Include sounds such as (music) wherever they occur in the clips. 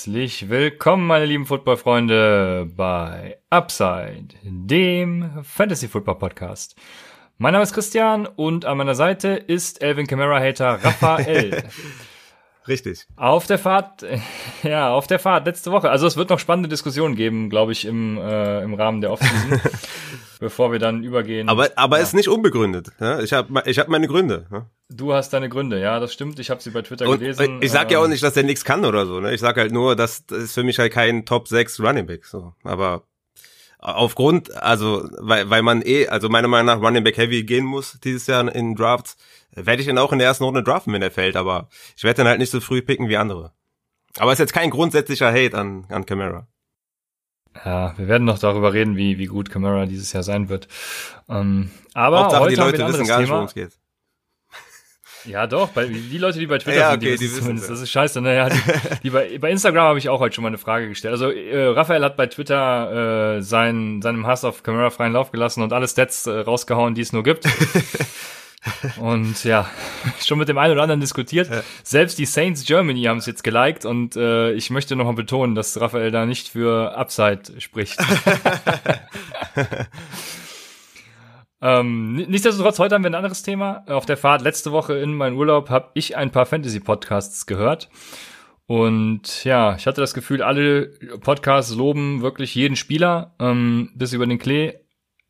Herzlich willkommen, meine lieben Footballfreunde, bei Upside, dem Fantasy Football Podcast. Mein Name ist Christian und an meiner Seite ist Elvin Kamara Hater (laughs) Raphael. Richtig. Auf der Fahrt, (laughs) ja, auf der Fahrt letzte Woche. Also es wird noch spannende Diskussionen geben, glaube ich, im, äh, im Rahmen der Offseason, (laughs) bevor wir dann übergehen. Aber, aber ja. ist nicht unbegründet. Ja? Ich habe ich hab meine Gründe. Ja? Du hast deine Gründe, ja, das stimmt. Ich habe sie bei Twitter Und gelesen. Ich sag ja auch ähm, nicht, dass der nichts kann oder so. Ne? Ich sag halt nur, dass das ist für mich halt kein Top 6 Running Back. So. Aber aufgrund, also weil, weil man eh, also meiner Meinung nach Running Back Heavy gehen muss dieses Jahr in Drafts, werde ich ihn auch in der ersten Runde draften, wenn er fällt, aber ich werde dann halt nicht so früh picken wie andere. Aber ist jetzt kein grundsätzlicher Hate an, an Camara. Ja, wir werden noch darüber reden, wie, wie gut Camara dieses Jahr sein wird. Ähm, aber Hauptsache, heute die Leute haben wir ein wissen gar nicht, Thema. worum es geht. (laughs) Ja, doch, bei, die Leute, die bei Twitter Ja, sind, die okay, wissen die wissen zumindest. es. Das ist scheiße. Naja, die, die bei, bei Instagram habe ich auch heute schon mal eine Frage gestellt. Also äh, Raphael hat bei Twitter äh, sein, seinem Hass auf Camara freien Lauf gelassen und alle Stats äh, rausgehauen, die es nur gibt. (laughs) und ja, (laughs) schon mit dem einen oder anderen diskutiert. Ja. Selbst die Saints Germany haben es jetzt geliked und äh, ich möchte nochmal betonen, dass Raphael da nicht für Upside spricht. (laughs) (laughs) Ähm, ni- nichtsdestotrotz, heute haben wir ein anderes Thema. Auf der Fahrt letzte Woche in meinen Urlaub habe ich ein paar Fantasy-Podcasts gehört. Und ja, ich hatte das Gefühl, alle Podcasts loben wirklich jeden Spieler, ähm, bis über den Klee.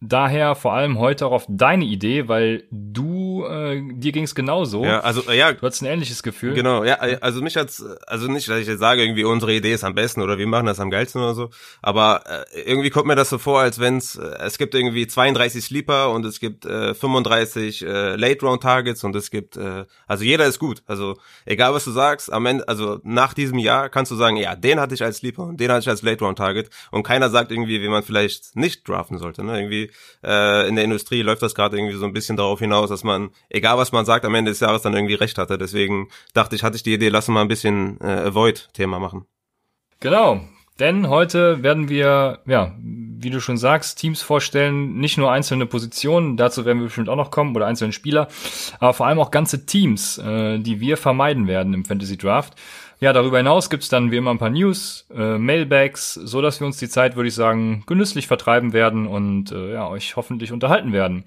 Daher vor allem heute auch auf deine Idee, weil du, äh, dir ging's genauso. Ja, also äh, ja, Du hattest ein ähnliches Gefühl. Genau, ja, also mich hat's, also nicht, dass ich jetzt sage, irgendwie unsere Idee ist am besten oder wir machen das am geilsten oder so, aber äh, irgendwie kommt mir das so vor, als wenn's, äh, es gibt irgendwie 32 Sleeper und es gibt äh, 35 äh, Late Round Targets und es gibt, äh, also jeder ist gut, also egal was du sagst, am Ende, also nach diesem Jahr kannst du sagen, ja, den hatte ich als Sleeper und den hatte ich als Late Round Target und keiner sagt irgendwie, wie man vielleicht nicht draften sollte, ne, irgendwie äh, in der Industrie läuft das gerade irgendwie so ein bisschen darauf hinaus, dass man, egal was man sagt, am Ende des Jahres dann irgendwie recht hatte. Deswegen dachte ich, hatte ich die Idee, lass uns mal ein bisschen äh, Avoid-Thema machen. Genau. Denn heute werden wir, ja, wie du schon sagst, Teams vorstellen, nicht nur einzelne Positionen, dazu werden wir bestimmt auch noch kommen, oder einzelne Spieler, aber vor allem auch ganze Teams, äh, die wir vermeiden werden im Fantasy Draft. Ja, darüber hinaus gibt's dann wie immer ein paar News, äh, Mailbags, so dass wir uns die Zeit, würde ich sagen, genüsslich vertreiben werden und äh, ja, euch hoffentlich unterhalten werden.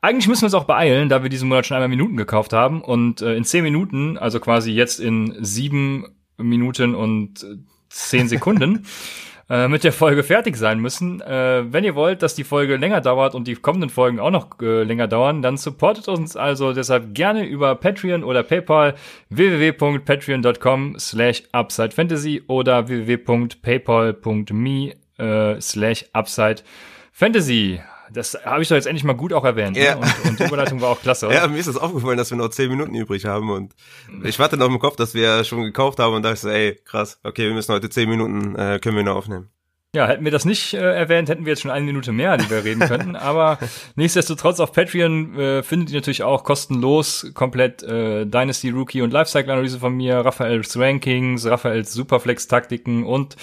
Eigentlich müssen wir uns auch beeilen, da wir diesen Monat schon einmal Minuten gekauft haben und äh, in zehn Minuten, also quasi jetzt in sieben Minuten und äh, zehn Sekunden, (laughs) äh, mit der Folge fertig sein müssen. Äh, wenn ihr wollt, dass die Folge länger dauert und die kommenden Folgen auch noch äh, länger dauern, dann supportet uns also deshalb gerne über Patreon oder PayPal www.patreon.com slash upsidefantasy oder www.paypal.me äh, slash upsidefantasy. Das habe ich doch jetzt endlich mal gut auch erwähnt. Ja. Ne? Und, und die Überleitung war auch klasse. Oder? Ja, mir ist das aufgefallen, dass wir noch zehn Minuten übrig haben und ich hatte noch im Kopf, dass wir schon gekauft haben und dachte so, ey, krass, okay, wir müssen heute zehn Minuten, äh, können wir noch aufnehmen. Ja, hätten wir das nicht äh, erwähnt, hätten wir jetzt schon eine Minute mehr, die wir reden könnten. (laughs) Aber nichtsdestotrotz auf Patreon äh, findet ihr natürlich auch kostenlos komplett äh, Dynasty Rookie und Lifecycle Analyse von mir, Raphaels Rankings, Raphaels Superflex Taktiken und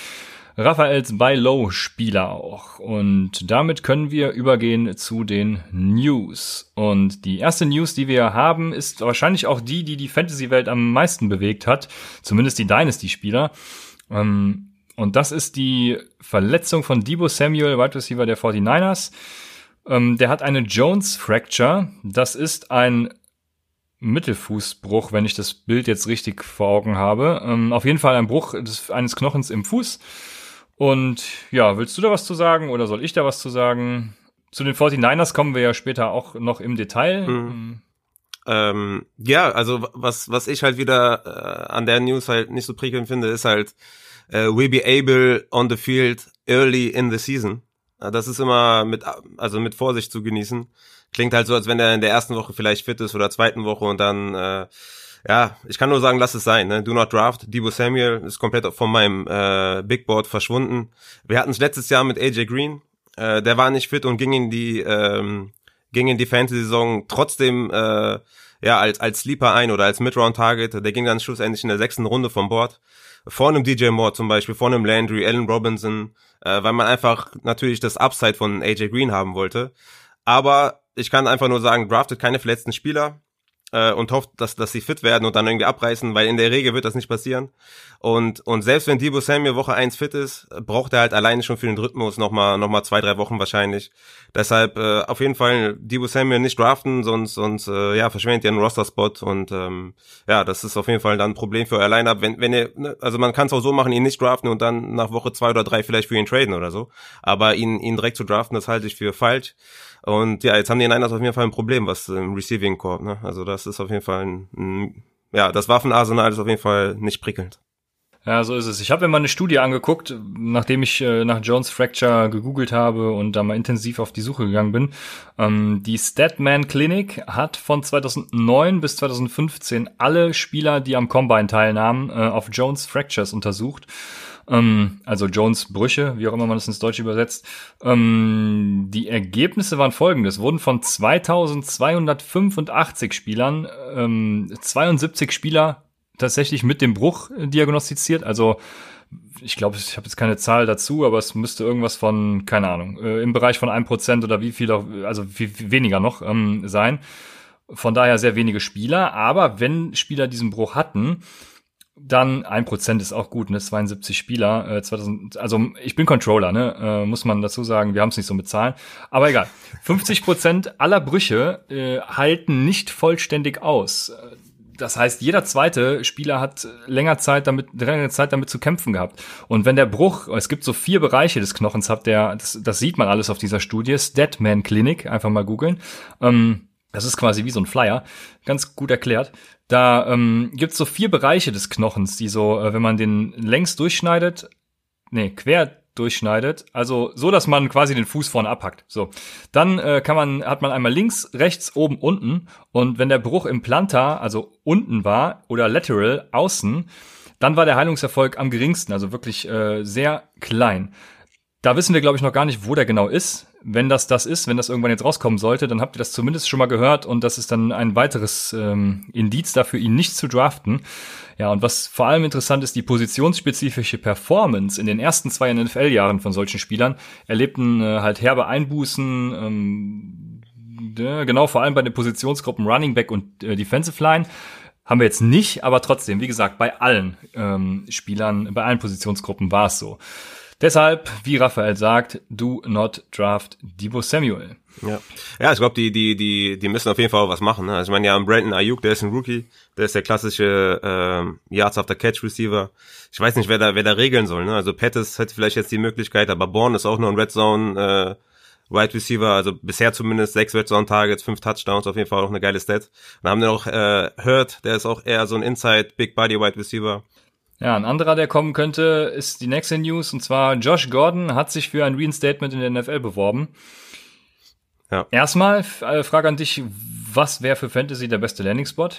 Raphaels Buy Low Spieler auch. Und damit können wir übergehen zu den News. Und die erste News, die wir haben, ist wahrscheinlich auch die, die die Fantasy-Welt am meisten bewegt hat. Zumindest die Dynasty-Spieler. Ähm, und das ist die Verletzung von Debo Samuel, Wide Receiver der 49ers. Ähm, der hat eine Jones Fracture. Das ist ein Mittelfußbruch, wenn ich das Bild jetzt richtig vor Augen habe. Ähm, auf jeden Fall ein Bruch des, eines Knochens im Fuß. Und ja, willst du da was zu sagen oder soll ich da was zu sagen? Zu den 49ers kommen wir ja später auch noch im Detail. Mhm. Ähm, ja, also was, was ich halt wieder äh, an der News halt nicht so prickelnd finde, ist halt, äh, we be able on the field early in the season. Das ist immer mit, also mit Vorsicht zu genießen. Klingt halt so, als wenn er in der ersten Woche vielleicht fit ist oder zweiten Woche und dann, äh, ja, ich kann nur sagen, lass es sein. Ne? Do not draft. Debo Samuel ist komplett von meinem äh, Big Board verschwunden. Wir hatten es letztes Jahr mit AJ Green. Äh, der war nicht fit und ging in die ähm, ging in die Fantasy-Saison trotzdem äh, ja als als Sleeper ein oder als Mid-Round-Target. Der ging dann schlussendlich in der sechsten Runde vom Board. Vor einem DJ Moore zum Beispiel, vor einem Landry, Allen Robinson, äh, weil man einfach natürlich das Upside von AJ Green haben wollte. Aber ich kann einfach nur sagen, draftet keine verletzten Spieler. Äh, und hofft, dass, dass sie fit werden und dann irgendwie abreißen, weil in der Regel wird das nicht passieren. Und, und selbst wenn Debo Samuel Woche 1 fit ist, braucht er halt alleine schon für den Rhythmus nochmal noch mal zwei, drei Wochen wahrscheinlich. Deshalb äh, auf jeden Fall Debo Samuel nicht draften, sonst, sonst äh, ja, verschwendet ihr einen Roster-Spot und ähm, ja, das ist auf jeden Fall dann ein Problem für euer Lineup. Wenn, wenn ihr, ne, also man kann es auch so machen, ihn nicht draften und dann nach Woche zwei oder drei vielleicht für ihn traden oder so. Aber ihn, ihn direkt zu draften, das halte ich für falsch. Und ja, jetzt haben die Niners auf jeden Fall ein Problem, was im Receiving Corp, ne? Also das ist auf jeden Fall ein, ein ja, das Waffenarsenal ist auf jeden Fall nicht prickelnd. Ja, so ist es. Ich habe mir mal eine Studie angeguckt, nachdem ich äh, nach Jones Fracture gegoogelt habe und da mal intensiv auf die Suche gegangen bin. Ähm, die Statman Clinic hat von 2009 bis 2015 alle Spieler, die am Combine teilnahmen, äh, auf Jones Fractures untersucht. Ähm, also Jones Brüche, wie auch immer man das ins Deutsche übersetzt. Ähm, die Ergebnisse waren folgendes. Wurden von 2285 Spielern 72 ähm, Spieler tatsächlich mit dem Bruch äh, diagnostiziert. Also ich glaube, ich habe jetzt keine Zahl dazu, aber es müsste irgendwas von, keine Ahnung, äh, im Bereich von ein Prozent oder wie viel, auch, also viel, viel weniger noch ähm, sein. Von daher sehr wenige Spieler. Aber wenn Spieler diesen Bruch hatten, dann ein Prozent ist auch gut, ne? 72 Spieler, äh, 2000, also ich bin Controller, ne? Äh, muss man dazu sagen, wir haben es nicht so mit Zahlen. Aber egal. 50 Prozent aller Brüche äh, halten nicht vollständig aus das heißt, jeder zweite Spieler hat länger Zeit damit, längere Zeit damit zu kämpfen gehabt. Und wenn der Bruch, es gibt so vier Bereiche des Knochens, habt der, das, das sieht man alles auf dieser Studie, Statman Clinic, einfach mal googeln. Ähm, das ist quasi wie so ein Flyer, ganz gut erklärt. Da ähm, gibt so vier Bereiche des Knochens, die so, äh, wenn man den längs durchschneidet, nee, quer durchschneidet, also so, dass man quasi den Fuß vorne abhackt. So, dann äh, kann man hat man einmal links, rechts, oben, unten und wenn der Bruch im Plantar, also unten war oder lateral außen, dann war der Heilungserfolg am geringsten, also wirklich äh, sehr klein. Da wissen wir, glaube ich, noch gar nicht, wo der genau ist. Wenn das das ist, wenn das irgendwann jetzt rauskommen sollte, dann habt ihr das zumindest schon mal gehört und das ist dann ein weiteres ähm, Indiz dafür, ihn nicht zu draften. Ja, und was vor allem interessant ist, die positionsspezifische Performance in den ersten zwei NFL-Jahren von solchen Spielern erlebten äh, halt herbe Einbußen, ähm, ja, genau, vor allem bei den Positionsgruppen Running Back und äh, Defensive Line. Haben wir jetzt nicht, aber trotzdem, wie gesagt, bei allen ähm, Spielern, bei allen Positionsgruppen war es so. Deshalb, wie Raphael sagt, do not draft Debo Samuel. Ja, ja ich glaube, die, die, die, die müssen auf jeden Fall was machen. Ne? Also ich meine, ja, Brandon Ayuk, der ist ein Rookie, der ist der klassische ähm, Yards after Catch Receiver. Ich weiß nicht, wer da, wer da regeln soll. Ne? Also Pettis hätte vielleicht jetzt die Möglichkeit, aber Bourne ist auch nur ein Red Zone äh, Wide Receiver, also bisher zumindest sechs Red Zone Targets, fünf Touchdowns, auf jeden Fall auch eine geile Stat. Dann haben wir noch äh, Hurt, der ist auch eher so ein Inside Big Body Wide Receiver. Ja, ein anderer, der kommen könnte, ist die nächste News. Und zwar Josh Gordon hat sich für ein Reinstatement in der NFL beworben. Ja. Erstmal, äh, Frage an dich, was wäre für Fantasy der beste Landing-Spot?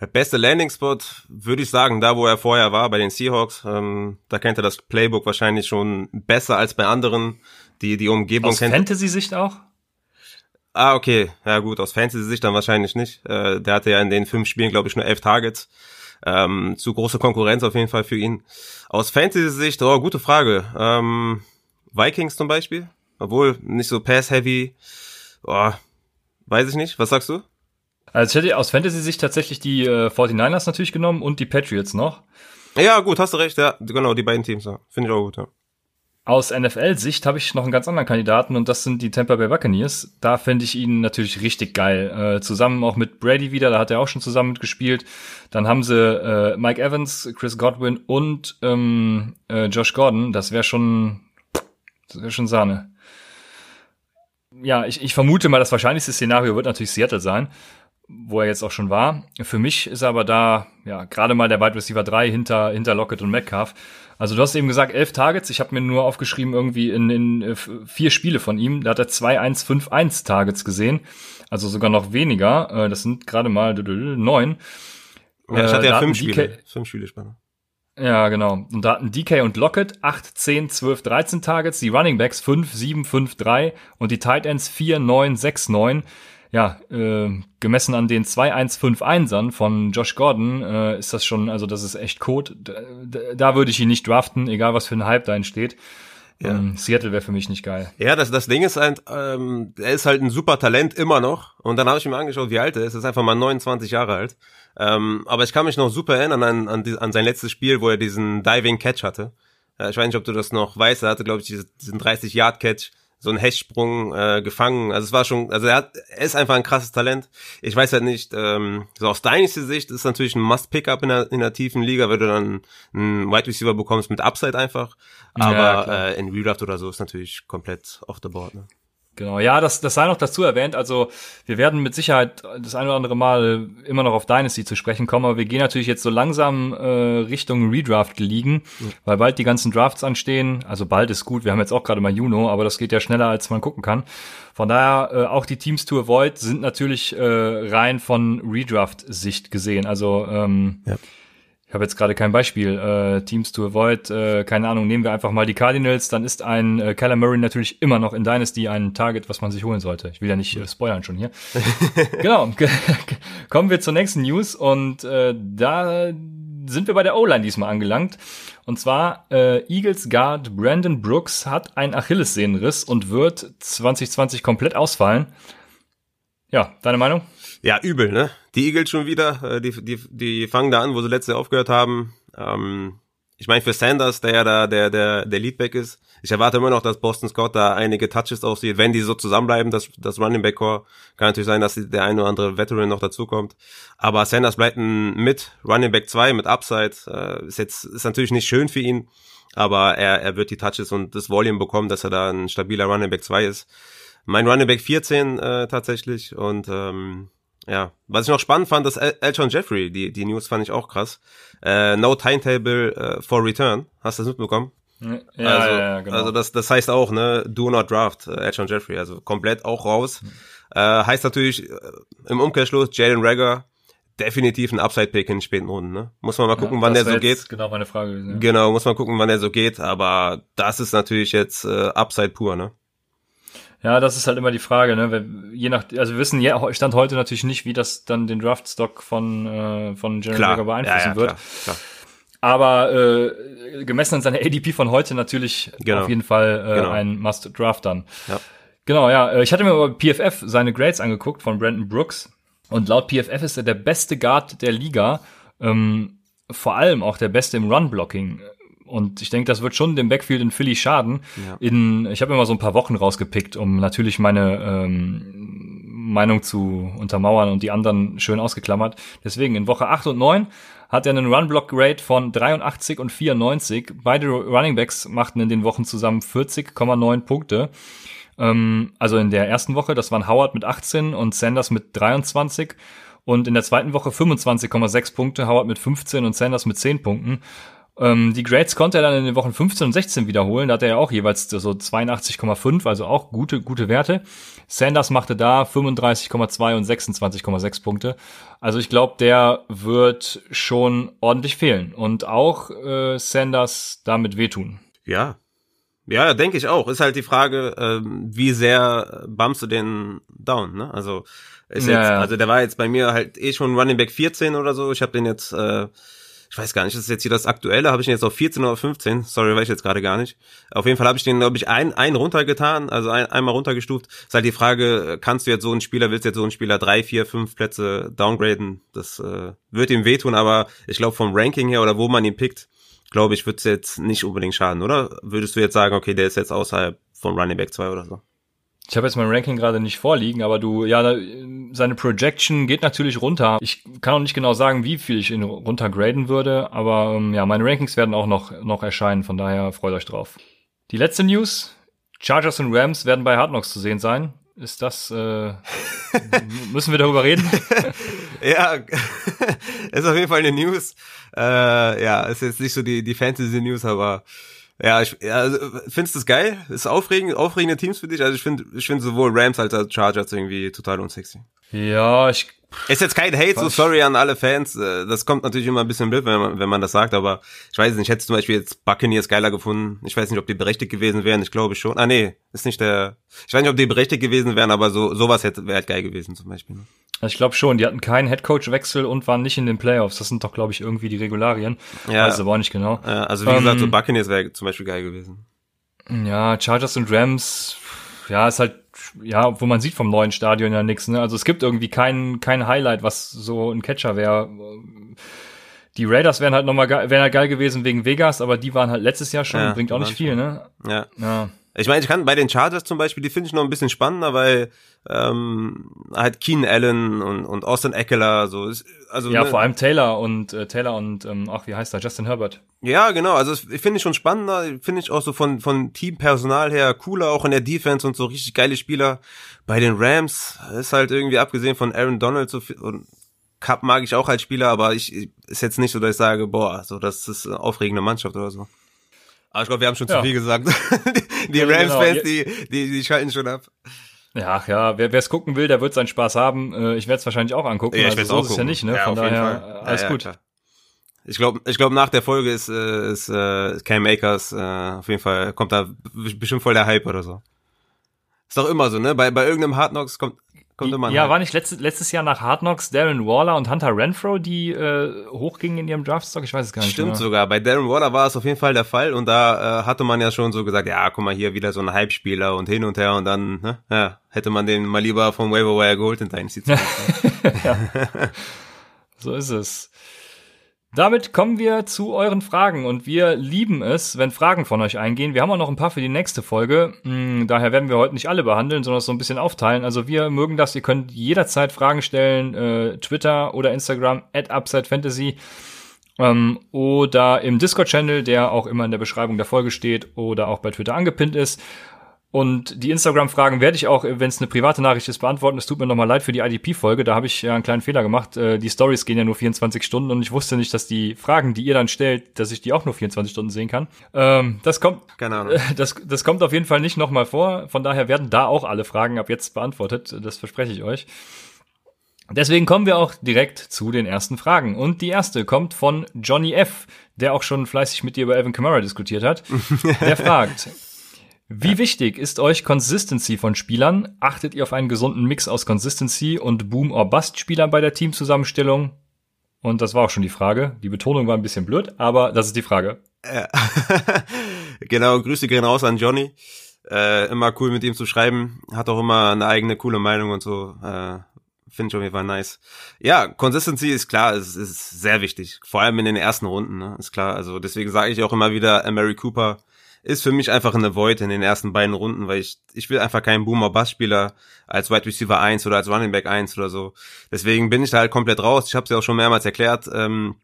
Der beste Landing-Spot würde ich sagen, da wo er vorher war, bei den Seahawks. Ähm, da kennt er das Playbook wahrscheinlich schon besser als bei anderen, die die Umgebung aus kennt. Aus Fantasy-Sicht auch? Ah, okay. Ja gut, aus Fantasy-Sicht dann wahrscheinlich nicht. Äh, der hatte ja in den fünf Spielen, glaube ich, nur elf Targets. Ähm, zu große Konkurrenz auf jeden Fall für ihn. Aus Fantasy-Sicht, oh, gute Frage. Ähm, Vikings zum Beispiel, obwohl nicht so Pass-Heavy. Oh, weiß ich nicht. Was sagst du? Also ich hätte aus Fantasy-Sicht tatsächlich die äh, 49ers natürlich genommen und die Patriots noch. Ja, gut, hast du recht, ja, genau, die beiden Teams, ja. finde ich auch gut, ja. Aus NFL-Sicht habe ich noch einen ganz anderen Kandidaten und das sind die Tampa Bay Buccaneers. Da finde ich ihn natürlich richtig geil. Äh, zusammen auch mit Brady wieder, da hat er auch schon zusammen mitgespielt. Dann haben sie äh, Mike Evans, Chris Godwin und ähm, äh, Josh Gordon. Das wäre schon, das wäre schon Sahne. Ja, ich, ich vermute mal, das wahrscheinlichste Szenario wird natürlich Seattle sein, wo er jetzt auch schon war. Für mich ist er aber da, ja, gerade mal der Wide Receiver 3 hinter, hinter Lockett und Metcalf. Also du hast eben gesagt, elf Targets. Ich habe mir nur aufgeschrieben, irgendwie in, in äh, vier Spiele von ihm. Da hat er 2-1-5-1 Targets gesehen. Also sogar noch weniger. Äh, das sind gerade mal neun. Ja, ich hatte ja fünf Spiele. Fünf Spiele Spanne. Ja, genau. Und da hatten DK und Lockett 8, 10, 12, 13 Targets, die Running Backs 5, 7, 5, 3 und die Tight Ends 4, 9, 6, 9 ja, äh, gemessen an den 2-1-5-1ern von Josh Gordon äh, ist das schon, also das ist echt Code. Da, da würde ich ihn nicht draften, egal was für ein Hype da entsteht. Ja. Ähm, Seattle wäre für mich nicht geil. Ja, das, das Ding ist halt, ähm, er ist halt ein super Talent immer noch. Und dann habe ich mir angeschaut, wie alt er ist. Er ist einfach mal 29 Jahre alt. Ähm, aber ich kann mich noch super erinnern an, an, die, an sein letztes Spiel, wo er diesen Diving Catch hatte. Äh, ich weiß nicht, ob du das noch weißt. Er hatte, glaube ich, diesen 30 Yard Catch so einen Hechtsprung äh, gefangen. Also es war schon, also er, hat, er ist einfach ein krasses Talent. Ich weiß halt nicht, ähm, so aus deiner Sicht ist natürlich ein Must-Pickup in der, in der tiefen Liga, wenn du dann einen Wide Receiver bekommst mit Upside einfach. Aber ja, äh, in Redraft oder so ist natürlich komplett off the board. Ne? Genau, ja, das, das sei noch dazu erwähnt. Also wir werden mit Sicherheit das ein oder andere Mal immer noch auf Dynasty zu sprechen kommen, aber wir gehen natürlich jetzt so langsam äh, Richtung Redraft liegen, mhm. weil bald die ganzen Drafts anstehen. Also bald ist gut, wir haben jetzt auch gerade mal Juno, aber das geht ja schneller, als man gucken kann. Von daher, äh, auch die Teams to avoid sind natürlich äh, rein von Redraft-Sicht gesehen. Also ähm, ja habe jetzt gerade kein Beispiel. Äh, Teams to avoid, äh, keine Ahnung, nehmen wir einfach mal die Cardinals, dann ist ein äh, Kyler Murray natürlich immer noch in Dynasty ein Target, was man sich holen sollte. Ich will ja nicht äh, spoilern schon hier. (laughs) genau, kommen wir zur nächsten News und äh, da sind wir bei der O-Line diesmal angelangt. Und zwar äh, Eagles Guard Brandon Brooks hat einen Achillessehnenriss und wird 2020 komplett ausfallen. Ja, deine Meinung? Ja, übel, ne? Die Eagles schon wieder, äh, die, die, die fangen da an, wo sie letzte aufgehört haben. Ähm, ich meine, für Sanders, der ja da der, der, der Leadback ist, ich erwarte immer noch, dass Boston Scott da einige Touches aussieht. Wenn die so zusammenbleiben, das, das Running Back Core, kann natürlich sein, dass der eine oder andere Veteran noch dazukommt. Aber Sanders bleibt mit Running Back 2 mit Upside. Äh, ist jetzt, ist natürlich nicht schön für ihn, aber er, er wird die Touches und das Volume bekommen, dass er da ein stabiler Running Back 2 ist. Mein Running Back 14 äh, tatsächlich und ähm, ja, was ich noch spannend fand, ist El Elton Jeffrey, die, die News fand ich auch krass. Äh, no timetable uh, for return. Hast du das mitbekommen? Ja, also, ja, ja, genau. Also das, das heißt auch, ne, do not draft, äh, Elton Jeffrey, also komplett auch raus. Mhm. Äh, heißt natürlich äh, im Umkehrschluss, Jalen Rager, definitiv ein Upside-Pick in den späten Runden, ne? Muss man mal gucken, ja, wann der so geht. Genau meine Frage. Ja. Genau, muss man gucken, wann der so geht, aber das ist natürlich jetzt äh, Upside pur, ne? Ja, das ist halt immer die Frage, ne? Je nach, also wir wissen ja Stand heute natürlich nicht, wie das dann den Draftstock von äh, von Jeremy Klar. beeinflussen ja, ja, wird. Klar, klar. Aber äh, gemessen an seiner ADP von heute natürlich genau. auf jeden Fall äh, genau. ein Must-Draft dann. Ja. Genau, ja. Äh, ich hatte mir aber PFF seine Grades angeguckt von Brandon Brooks und laut PFF ist er der beste Guard der Liga. Ähm, vor allem auch der beste im Run-Blocking. Und ich denke, das wird schon dem Backfield in Philly schaden. Ja. In, ich habe immer so ein paar Wochen rausgepickt, um natürlich meine ähm, Meinung zu untermauern und die anderen schön ausgeklammert. Deswegen in Woche 8 und 9 hat er einen Run-Block-Rate von 83 und 94. Beide Running Backs machten in den Wochen zusammen 40,9 Punkte. Ähm, also in der ersten Woche, das waren Howard mit 18 und Sanders mit 23. Und in der zweiten Woche 25,6 Punkte, Howard mit 15 und Sanders mit 10 Punkten. Ähm, die Grades konnte er dann in den Wochen 15 und 16 wiederholen. Da hat er ja auch jeweils so 82,5, also auch gute, gute Werte. Sanders machte da 35,2 und 26,6 Punkte. Also ich glaube, der wird schon ordentlich fehlen und auch äh, Sanders damit wehtun. Ja. Ja, denke ich auch. Ist halt die Frage, ähm, wie sehr bumpst du den down, ne? Also ist ja, jetzt, also der war jetzt bei mir halt eh schon Running Back 14 oder so. Ich habe den jetzt äh, ich weiß gar nicht, das ist jetzt hier das aktuelle, habe ich ihn jetzt auf 14 oder 15, sorry, weiß ich jetzt gerade gar nicht. Auf jeden Fall habe ich den, glaube ich, ein, ein runtergetan, also ein, einmal runtergestuft. Ist halt die Frage, kannst du jetzt so einen Spieler, willst du jetzt so einen Spieler drei, vier, fünf Plätze downgraden? Das äh, wird ihm wehtun, aber ich glaube vom Ranking her oder wo man ihn pickt, glaube ich, wird es jetzt nicht unbedingt schaden, oder? Würdest du jetzt sagen, okay, der ist jetzt außerhalb von Running Back 2 oder so? Ich habe jetzt mein Ranking gerade nicht vorliegen, aber du, ja, seine Projection geht natürlich runter. Ich kann auch nicht genau sagen, wie viel ich ihn runtergraden würde, aber ähm, ja, meine Rankings werden auch noch, noch erscheinen, von daher freut euch drauf. Die letzte News, Chargers und Rams werden bei Hard Knocks zu sehen sein. Ist das, äh, (laughs) müssen wir darüber reden? (laughs) ja, (laughs) ist auf jeden Fall eine News. Äh, ja, ist jetzt nicht so die, die Fantasy-News, aber ja, ich ja, also, findest das geil? Ist aufregend, aufregende Teams für dich? Also ich finde ich finde sowohl Rams als auch Chargers irgendwie total unsexy. Ja, ich ist jetzt kein Hate, so sorry an alle Fans. Äh, das kommt natürlich immer ein bisschen blöd, wenn man, wenn man das sagt, aber ich weiß nicht, ich hätte zum Beispiel jetzt Buccaneers geiler gefunden. Ich weiß nicht, ob die berechtigt gewesen wären, ich glaube schon. Ah nee, ist nicht der. Ich weiß nicht, ob die berechtigt gewesen wären, aber so sowas hätte wäre halt geil gewesen zum Beispiel. Ne? Ich glaube schon, die hatten keinen Headcoach-Wechsel und waren nicht in den Playoffs. Das sind doch, glaube ich, irgendwie die Regularien. Ja. Weiß aber auch nicht genau. Ja, also wie ähm, gesagt, so ähm, Buccaneers wäre zum Beispiel geil gewesen. Ja, Chargers und Rams, ja, ist halt, ja, wo man sieht vom neuen Stadion ja nichts. Ne? Also es gibt irgendwie kein, kein Highlight, was so ein Catcher wäre. Die Raiders wären halt nochmal wären halt geil gewesen wegen Vegas, aber die waren halt letztes Jahr schon, ja, bringt auch nicht viel, schon. ne? Ja. ja. Ich meine, ich kann bei den Chargers zum Beispiel, die finde ich noch ein bisschen spannender, weil ähm, halt Keen Allen und, und Austin Eckler so ist, also ja ne, vor allem Taylor und äh, Taylor und ähm, ach wie heißt er? Justin Herbert. Ja genau also ich finde ich schon spannender finde ich auch so von von Teampersonal her cooler auch in der Defense und so richtig geile Spieler. Bei den Rams ist halt irgendwie abgesehen von Aaron Donald so viel, und Cup mag ich auch als Spieler aber ich ist jetzt nicht so dass ich sage boah so das ist eine aufregende Mannschaft oder so aber ich glaube wir haben schon ja. zu viel gesagt (laughs) die, die Rams-Fans genau. die, die die schalten schon ab ja, ja, wer es gucken will, der wird seinen Spaß haben. Äh, ich werde es wahrscheinlich auch angucken. Ja, ich also so ist es ja nicht, ne? Ja, Von daher alles ja, gut. Ich glaube, ich glaube nach der Folge ist, äh, ist äh, Cam Makers äh, auf jeden Fall kommt da bestimmt voll der Hype oder so. Ist doch immer so, ne? Bei bei irgendeinem Hard Knocks kommt Kommt immer ja, war nicht letztes, letztes Jahr nach Hard Knocks Darren Waller und Hunter Renfro, die äh, hochgingen in ihrem Draftstock? Ich weiß es gar nicht. Stimmt genau. sogar. Bei Darren Waller war es auf jeden Fall der Fall und da äh, hatte man ja schon so gesagt, ja, guck mal hier wieder so ein Hype-Spieler und hin und her und dann, ne, ja, hätte man den mal lieber vom Waiver Wire geholt in Dynasty. (laughs) ja. (laughs) so ist es. Damit kommen wir zu euren Fragen und wir lieben es, wenn Fragen von euch eingehen. Wir haben auch noch ein paar für die nächste Folge. Hm, daher werden wir heute nicht alle behandeln, sondern es so ein bisschen aufteilen. Also wir mögen das. Ihr könnt jederzeit Fragen stellen, äh, Twitter oder Instagram at UpsideFantasy ähm, oder im Discord-Channel, der auch immer in der Beschreibung der Folge steht oder auch bei Twitter angepinnt ist. Und die Instagram-Fragen werde ich auch, wenn es eine private Nachricht ist, beantworten. Es tut mir nochmal leid für die IDP-Folge. Da habe ich ja einen kleinen Fehler gemacht. Äh, die Stories gehen ja nur 24 Stunden und ich wusste nicht, dass die Fragen, die ihr dann stellt, dass ich die auch nur 24 Stunden sehen kann. Ähm, das kommt, keine Ahnung. (laughs) Das, das kommt auf jeden Fall nicht nochmal vor. Von daher werden da auch alle Fragen ab jetzt beantwortet. Das verspreche ich euch. Deswegen kommen wir auch direkt zu den ersten Fragen. Und die erste kommt von Johnny F., der auch schon fleißig mit dir über Evan Kamara diskutiert hat. (laughs) Der fragt, wie wichtig ist euch Consistency von Spielern? Achtet ihr auf einen gesunden Mix aus Consistency und Boom or Bust Spielern bei der Teamzusammenstellung? Und das war auch schon die Frage. Die Betonung war ein bisschen blöd, aber das ist die Frage. Ja. (laughs) genau, Grüße gehen raus an Johnny. Äh, immer cool mit ihm zu schreiben. Hat auch immer eine eigene coole Meinung und so. Äh, Finde ich auf jeden Fall nice. Ja, Consistency ist klar, es ist sehr wichtig. Vor allem in den ersten Runden, ne? ist klar. Also deswegen sage ich auch immer wieder, Mary Cooper ist für mich einfach eine Void in den ersten beiden Runden, weil ich, ich will einfach keinen Boomer-Bass-Spieler als Wide Receiver 1 oder als Running Back 1 oder so. Deswegen bin ich da halt komplett raus. Ich habe es ja auch schon mehrmals erklärt, ähm,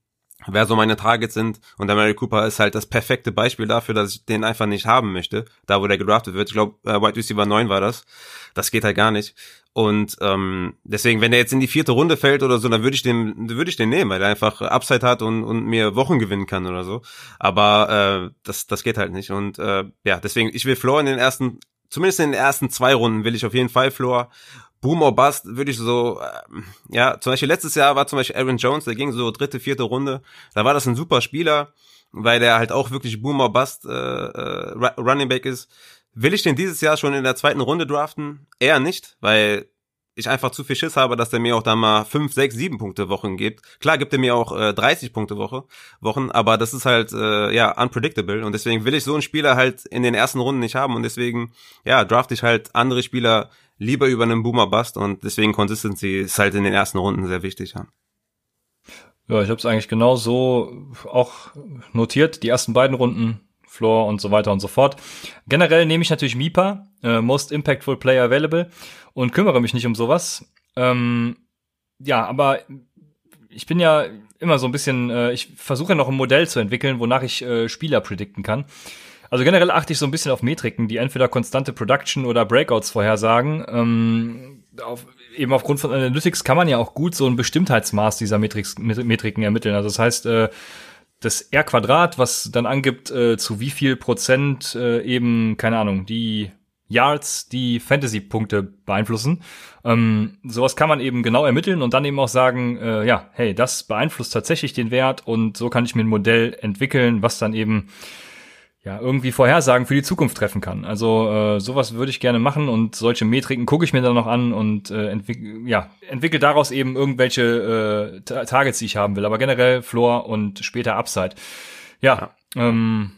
wer so meine Targets sind. Und der Mary Cooper ist halt das perfekte Beispiel dafür, dass ich den einfach nicht haben möchte, da wo der gedraftet wird. Ich glaube, äh, Wide Receiver 9 war das. Das geht halt gar nicht. Und ähm, deswegen, wenn er jetzt in die vierte Runde fällt oder so, dann würde ich den, würde ich den nehmen, weil er einfach Upside hat und, und mir Wochen gewinnen kann oder so. Aber äh, das, das geht halt nicht. Und äh, ja, deswegen, ich will Floor in den ersten, zumindest in den ersten zwei Runden will ich auf jeden Fall Floor. Boom or Bust würde ich so, äh, ja, zum Beispiel letztes Jahr war zum Beispiel Aaron Jones, der ging so dritte, vierte Runde. Da war das ein super Spieler, weil der halt auch wirklich Boom or Bust äh, äh, Running Back ist. Will ich den dieses Jahr schon in der zweiten Runde draften? Eher nicht, weil ich einfach zu viel Schiss habe, dass der mir auch da mal 5, 6, 7 Punkte Wochen gibt. Klar gibt er mir auch äh, 30 Punkte Woche, Wochen, aber das ist halt äh, ja unpredictable und deswegen will ich so einen Spieler halt in den ersten Runden nicht haben und deswegen ja, draft ich halt andere Spieler lieber über einen Boomer Bust und deswegen Consistency ist halt in den ersten Runden sehr wichtig, ja. Ja, ich habe es eigentlich genau so auch notiert. Die ersten beiden Runden Floor und so weiter und so fort. Generell nehme ich natürlich MIPA, äh, Most Impactful Player Available, und kümmere mich nicht um sowas. Ähm, ja, aber ich bin ja immer so ein bisschen, äh, ich versuche ja noch ein Modell zu entwickeln, wonach ich äh, Spieler predikten kann. Also generell achte ich so ein bisschen auf Metriken, die entweder konstante Production oder Breakouts vorhersagen. Ähm, auf, eben aufgrund von Analytics kann man ja auch gut so ein Bestimmtheitsmaß dieser Metriks, Metriken ermitteln. Also das heißt, äh, das R Quadrat, was dann angibt, äh, zu wie viel Prozent äh, eben, keine Ahnung, die Yards die Fantasy-Punkte beeinflussen. Ähm, sowas kann man eben genau ermitteln und dann eben auch sagen, äh, ja, hey, das beeinflusst tatsächlich den Wert und so kann ich mir ein Modell entwickeln, was dann eben ja, irgendwie Vorhersagen für die Zukunft treffen kann. Also äh, sowas würde ich gerne machen und solche Metriken gucke ich mir dann noch an und äh, entwick ja, entwickle daraus eben irgendwelche äh, Targets, die ich haben will. Aber generell Floor und später Upside. Ja, ja. Ähm,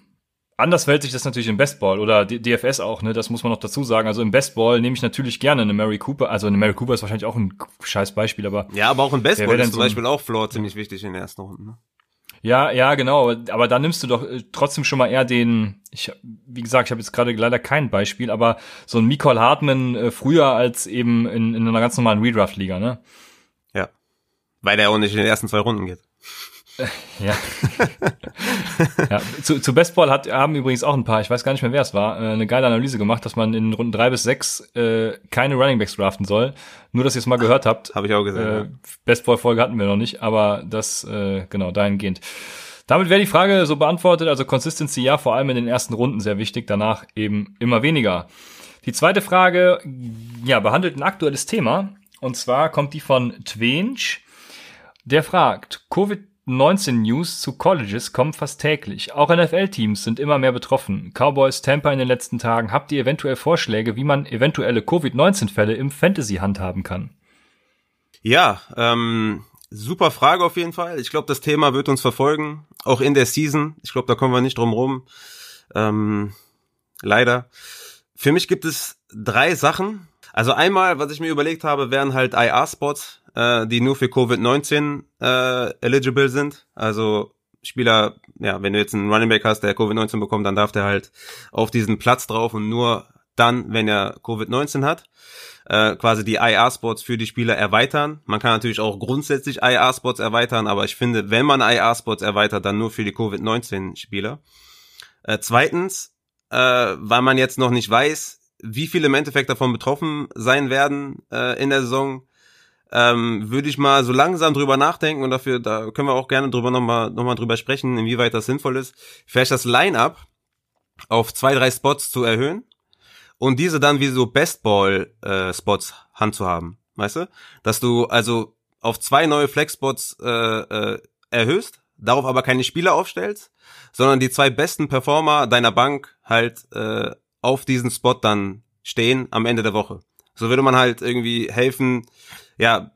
Anders fällt sich das natürlich im Bestball oder DFS auch, ne? Das muss man noch dazu sagen. Also im Bestball nehme ich natürlich gerne eine Mary Cooper. Also eine Mary Cooper ist wahrscheinlich auch ein scheiß Beispiel, aber. Ja, aber auch im Bestball ist zum so Beispiel auch Floor ziemlich wichtig in den ersten Runden. Ne? Ja, ja, genau. Aber da nimmst du doch äh, trotzdem schon mal eher den, ich, wie gesagt, ich habe jetzt gerade leider kein Beispiel, aber so ein Nicole Hartman äh, früher als eben in, in einer ganz normalen Redraft-Liga, ne? Ja. Weil der auch nicht in den ersten zwei Runden geht. (laughs) Ja. ja. Zu, zu Bestball hat, haben übrigens auch ein paar, ich weiß gar nicht mehr, wer es war, äh, eine geile Analyse gemacht, dass man in Runden drei bis sechs äh, keine Runningbacks draften soll. Nur, dass ihr es mal gehört habt. Habe ich auch gesehen. Äh, ja. Bestball-Folge hatten wir noch nicht, aber das, äh, genau, dahingehend. Damit wäre die Frage so beantwortet, also Consistency ja, vor allem in den ersten Runden sehr wichtig, danach eben immer weniger. Die zweite Frage, ja, behandelt ein aktuelles Thema, und zwar kommt die von Twench. Der fragt, Covid 19 News zu Colleges kommen fast täglich. Auch NFL-Teams sind immer mehr betroffen. Cowboys, Tampa in den letzten Tagen. Habt ihr eventuell Vorschläge, wie man eventuelle Covid-19-Fälle im Fantasy handhaben kann? Ja, ähm, super Frage auf jeden Fall. Ich glaube, das Thema wird uns verfolgen, auch in der Season. Ich glaube, da kommen wir nicht drum rum. Ähm, leider. Für mich gibt es drei Sachen. Also einmal, was ich mir überlegt habe, wären halt IR-Spots äh, die nur für Covid-19 äh, eligible sind. Also Spieler, ja, wenn du jetzt einen Running Back hast, der Covid-19 bekommt, dann darf der halt auf diesen Platz drauf und nur dann, wenn er Covid-19 hat, äh, quasi die IR-Spots für die Spieler erweitern. Man kann natürlich auch grundsätzlich IR-Spots erweitern, aber ich finde, wenn man IR-Spots erweitert, dann nur für die Covid-19-Spieler. Äh, zweitens, äh, weil man jetzt noch nicht weiß, wie viele im Endeffekt davon betroffen sein werden äh, in der Saison, ähm, würde ich mal so langsam drüber nachdenken und dafür, da können wir auch gerne drüber nochmal noch mal drüber sprechen, inwieweit das sinnvoll ist, vielleicht das Line-Up auf zwei, drei Spots zu erhöhen und diese dann wie so Bestball-Spots äh, handzuhaben, weißt du? Dass du also auf zwei neue Flex-Spots äh, äh, erhöhst, darauf aber keine Spieler aufstellst, sondern die zwei besten Performer deiner Bank halt äh, auf diesen Spot dann stehen am Ende der Woche. So würde man halt irgendwie helfen, ja,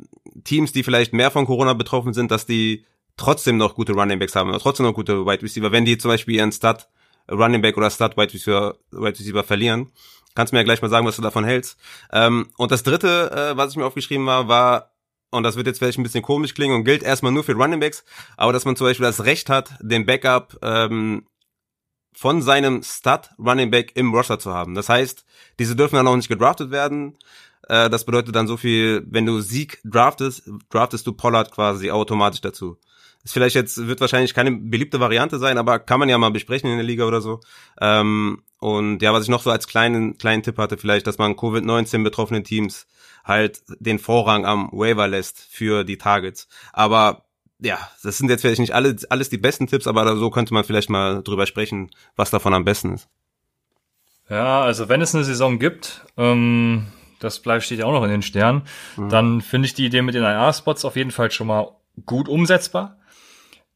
Teams, die vielleicht mehr von Corona betroffen sind, dass die trotzdem noch gute Running Backs haben, trotzdem noch gute Wide Receiver. Wenn die zum Beispiel ihren Stud Running Back oder Stud Wide Receiver, Wide Receiver verlieren, kannst du mir ja gleich mal sagen, was du davon hältst. Ähm, und das dritte, äh, was ich mir aufgeschrieben war, war, und das wird jetzt vielleicht ein bisschen komisch klingen und gilt erstmal nur für Running Backs, aber dass man zum Beispiel das Recht hat, den Backup ähm, von seinem Stud Running Back im Roster zu haben. Das heißt, diese dürfen dann auch nicht gedraftet werden. Äh, das bedeutet dann so viel, wenn du Sieg draftest, draftest du Pollard quasi automatisch dazu. Ist vielleicht jetzt, wird wahrscheinlich keine beliebte Variante sein, aber kann man ja mal besprechen in der Liga oder so. Ähm, und ja, was ich noch so als kleinen, kleinen Tipp hatte, vielleicht, dass man Covid-19 betroffenen Teams halt den Vorrang am Waiver lässt für die Targets. Aber ja, das sind jetzt vielleicht nicht alle, alles die besten Tipps, aber so könnte man vielleicht mal drüber sprechen, was davon am besten ist. Ja, also wenn es eine Saison gibt, ähm, das bleibt steht ja auch noch in den Sternen, mhm. dann finde ich die Idee mit den IR-Spots auf jeden Fall schon mal gut umsetzbar.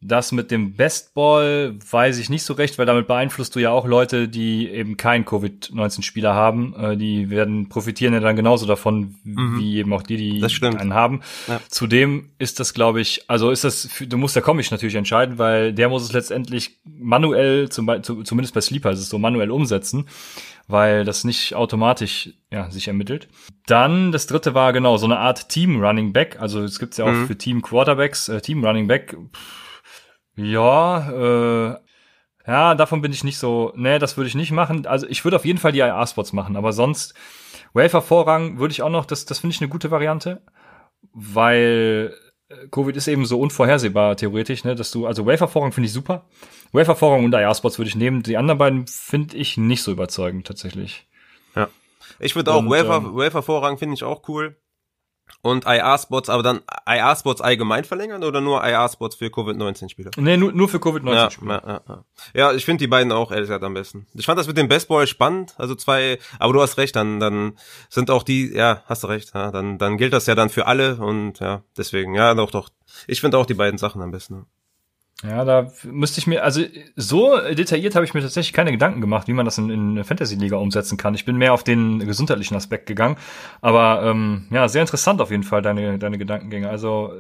Das mit dem Bestball weiß ich nicht so recht, weil damit beeinflusst du ja auch Leute, die eben keinen Covid-19-Spieler haben. Äh, die werden profitieren ja dann genauso davon, mhm. wie eben auch die, die einen haben. Ja. Zudem ist das, glaube ich, also ist das, du musst der Comic natürlich entscheiden, weil der muss es letztendlich manuell, zum, zumindest bei Sleeper ist es so, manuell umsetzen weil das nicht automatisch ja, sich ermittelt. Dann das dritte war genau so eine Art Team Running Back. Also es gibt's ja auch mhm. für Team Quarterbacks, äh, Team Running Back. Ja, äh, ja, davon bin ich nicht so. Nee, das würde ich nicht machen. Also ich würde auf jeden Fall die IR-Spots machen, aber sonst Wafer-Vorrang würde ich auch noch, das, das finde ich eine gute Variante, weil äh, Covid ist eben so unvorhersehbar theoretisch, ne, dass du, also Wafer-Vorrang finde ich super. Wafer-Vorrang und IR-Spots würde ich nehmen. Die anderen beiden finde ich nicht so überzeugend tatsächlich. Ja. Ich würde auch Wafer, ähm, Wafer-Vorrang finde ich auch cool und IR-Spots, aber dann IR-Spots allgemein verlängern oder nur IR-Spots für Covid-19-Spieler? Nee, nur, nur für Covid-19-Spieler. Ja, ja, ja. ja, ich finde die beiden auch ehrlich gesagt am besten. Ich fand das mit dem Bestball spannend, also zwei, aber du hast recht, dann, dann sind auch die, ja, hast du recht, ja, dann, dann gilt das ja dann für alle und ja, deswegen, ja, doch, doch. Ich finde auch die beiden Sachen am besten. Ja, da müsste ich mir, also so detailliert habe ich mir tatsächlich keine Gedanken gemacht, wie man das in, in Fantasy-Liga umsetzen kann. Ich bin mehr auf den gesundheitlichen Aspekt gegangen. Aber ähm, ja, sehr interessant auf jeden Fall, deine, deine Gedankengänge. Also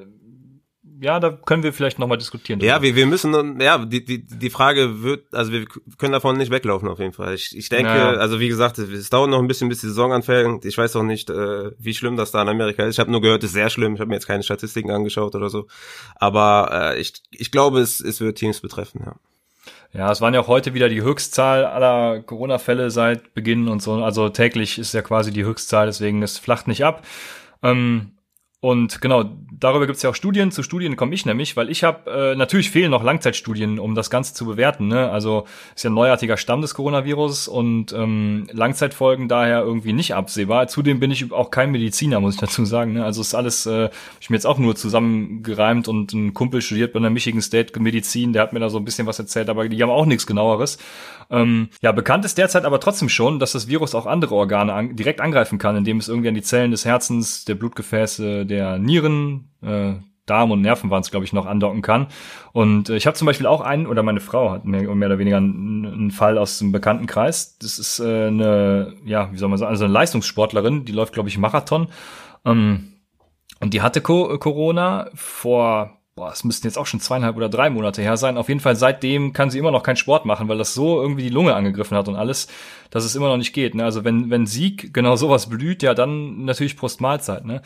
ja, da können wir vielleicht nochmal diskutieren. Ja, wir, wir müssen, ja, die, die, die Frage wird, also wir können davon nicht weglaufen auf jeden Fall. Ich, ich denke, naja. also wie gesagt, es dauert noch ein bisschen, bis die Saison anfängt. Ich weiß auch nicht, äh, wie schlimm das da in Amerika ist. Ich habe nur gehört, es ist sehr schlimm. Ich habe mir jetzt keine Statistiken angeschaut oder so. Aber äh, ich, ich glaube, es, es wird Teams betreffen, ja. Ja, es waren ja auch heute wieder die Höchstzahl aller Corona-Fälle seit Beginn und so. Also täglich ist ja quasi die Höchstzahl, deswegen es flacht nicht ab. Ähm, und genau, darüber gibt es ja auch Studien. Zu Studien komme ich nämlich, weil ich habe, äh, natürlich fehlen noch Langzeitstudien, um das Ganze zu bewerten. Ne? Also ist ja ein neuartiger Stamm des Coronavirus und ähm, Langzeitfolgen daher irgendwie nicht absehbar. Zudem bin ich auch kein Mediziner, muss ich dazu sagen. Ne? Also ist alles, äh, ich mir jetzt auch nur zusammengereimt und ein Kumpel studiert bei der Michigan State Medizin, der hat mir da so ein bisschen was erzählt, aber die haben auch nichts genaueres. Ähm, ja, bekannt ist derzeit aber trotzdem schon, dass das Virus auch andere Organe an, direkt angreifen kann, indem es irgendwie an die Zellen des Herzens, der Blutgefäße, der Nieren, äh, Darm und Nerven waren es, glaube ich, noch andocken kann. Und äh, ich habe zum Beispiel auch einen, oder meine Frau hat mehr, mehr oder weniger einen, einen Fall aus dem Bekanntenkreis. Das ist äh, eine, ja, wie soll man sagen, also eine Leistungssportlerin, die läuft, glaube ich, Marathon. Ähm, und die hatte Co Corona vor boah, es müssten jetzt auch schon zweieinhalb oder drei Monate her sein. Auf jeden Fall seitdem kann sie immer noch keinen Sport machen, weil das so irgendwie die Lunge angegriffen hat und alles, dass es immer noch nicht geht. Ne? Also wenn, wenn Sieg genau sowas blüht, ja, dann natürlich Prost Mahlzeit. Ne?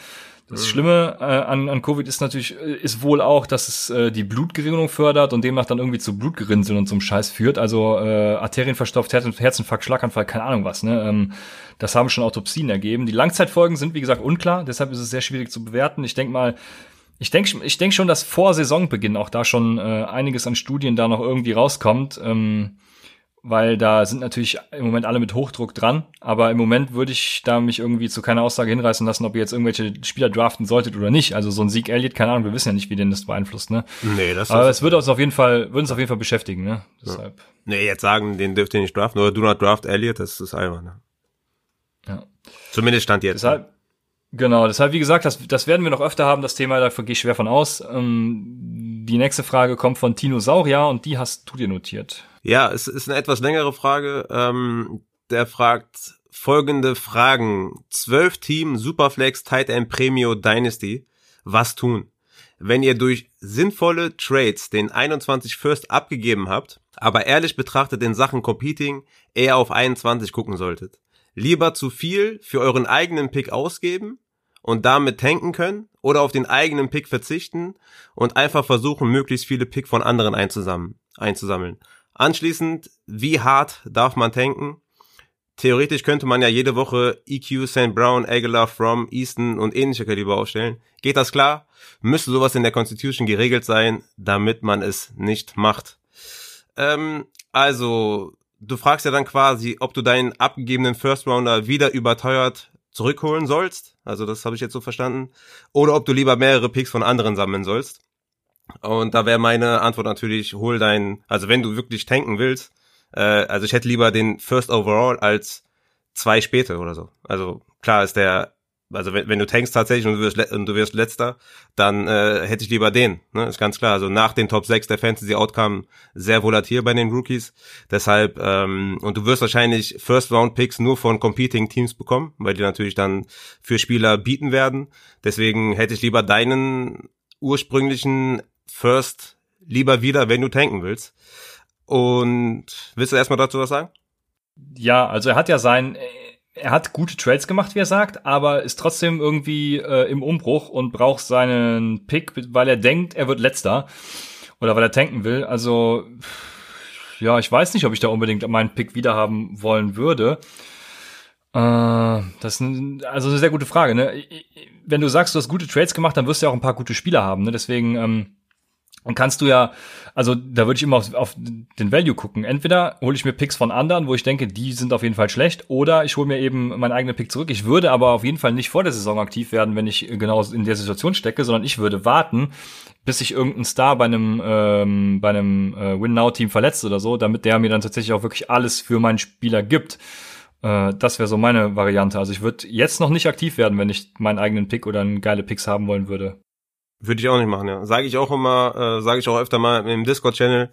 Das mhm. Schlimme äh, an, an Covid ist natürlich, äh, ist wohl auch, dass es äh, die Blutgerinnung fördert und demnach dann irgendwie zu Blutgerinnseln und zum Scheiß führt. Also äh, Arterien verstopft, Herzinfarkt, Schlaganfall, keine Ahnung was. Ne? Ähm, das haben schon Autopsien ergeben. Die Langzeitfolgen sind, wie gesagt, unklar. Deshalb ist es sehr schwierig zu bewerten. Ich denke mal, ich denke ich denk schon, dass vor Saisonbeginn auch da schon äh, einiges an Studien da noch irgendwie rauskommt, ähm, weil da sind natürlich im Moment alle mit Hochdruck dran. Aber im Moment würde ich da mich irgendwie zu keiner Aussage hinreißen lassen, ob ihr jetzt irgendwelche Spieler draften solltet oder nicht. Also so ein Sieg Elliott, keine Ahnung, wir wissen ja nicht, wie den das beeinflusst. Ne? Nee, das Aber es würde uns auf jeden Fall, würde uns auf jeden Fall beschäftigen. Ne? Deshalb. Ja. Nee, jetzt sagen, den dürft ihr nicht draften oder do not draft Elliott, das ist einfach. Ne? Ja. Zumindest stand jetzt. Deshalb, Genau, deshalb, wie gesagt, das, das werden wir noch öfter haben, das Thema, da gehe ich schwer von aus. Ähm, die nächste Frage kommt von Tino Saurier und die hast du dir notiert. Ja, es ist eine etwas längere Frage. Ähm, der fragt folgende Fragen. Zwölf Team Superflex Tight End Premio Dynasty. Was tun? Wenn ihr durch sinnvolle Trades den 21 First abgegeben habt, aber ehrlich betrachtet in Sachen Competing eher auf 21 gucken solltet. Lieber zu viel für euren eigenen Pick ausgeben und damit tanken können oder auf den eigenen Pick verzichten und einfach versuchen, möglichst viele Pick von anderen einzusammeln. Anschließend, wie hart darf man tanken? Theoretisch könnte man ja jede Woche EQ, St. Brown, Aguilar, From, Easton und ähnliche Kaliber aufstellen. Geht das klar? Müsste sowas in der Constitution geregelt sein, damit man es nicht macht. Ähm, also, du fragst ja dann quasi, ob du deinen abgegebenen First Rounder wieder überteuert zurückholen sollst. Also das habe ich jetzt so verstanden. Oder ob du lieber mehrere Picks von anderen sammeln sollst. Und da wäre meine Antwort natürlich, hol deinen, also wenn du wirklich tanken willst, äh, also ich hätte lieber den First Overall als zwei später oder so. Also klar ist der also wenn, wenn du tankst tatsächlich und du wirst, und du wirst letzter, dann äh, hätte ich lieber den. Ne? Ist ganz klar. Also nach den Top 6 der Fantasy Outcome sehr volatil bei den Rookies. Deshalb, ähm, und du wirst wahrscheinlich First Round Picks nur von Competing Teams bekommen, weil die natürlich dann für Spieler bieten werden. Deswegen hätte ich lieber deinen ursprünglichen First lieber wieder, wenn du tanken willst. Und willst du erstmal dazu was sagen? Ja, also er hat ja sein er hat gute Trades gemacht, wie er sagt, aber ist trotzdem irgendwie äh, im Umbruch und braucht seinen Pick, weil er denkt, er wird letzter oder weil er tanken will. Also ja, ich weiß nicht, ob ich da unbedingt meinen Pick wiederhaben wollen würde. Äh, das ist also eine sehr gute Frage. Ne? Wenn du sagst, du hast gute Trades gemacht, dann wirst du ja auch ein paar gute Spieler haben. Ne? Deswegen ähm, und kannst du ja, also da würde ich immer auf, auf den Value gucken. Entweder hole ich mir Picks von anderen, wo ich denke, die sind auf jeden Fall schlecht, oder ich hole mir eben meinen eigenen Pick zurück. Ich würde aber auf jeden Fall nicht vor der Saison aktiv werden, wenn ich genau in der Situation stecke, sondern ich würde warten, bis sich irgendein Star bei einem ähm, bei einem äh, Win-Now-Team verletzt oder so, damit der mir dann tatsächlich auch wirklich alles für meinen Spieler gibt. Äh, das wäre so meine Variante. Also ich würde jetzt noch nicht aktiv werden, wenn ich meinen eigenen Pick oder einen geile Picks haben wollen würde. Würde ich auch nicht machen, ja. Sage ich auch immer, äh, sage ich auch öfter mal im Discord-Channel.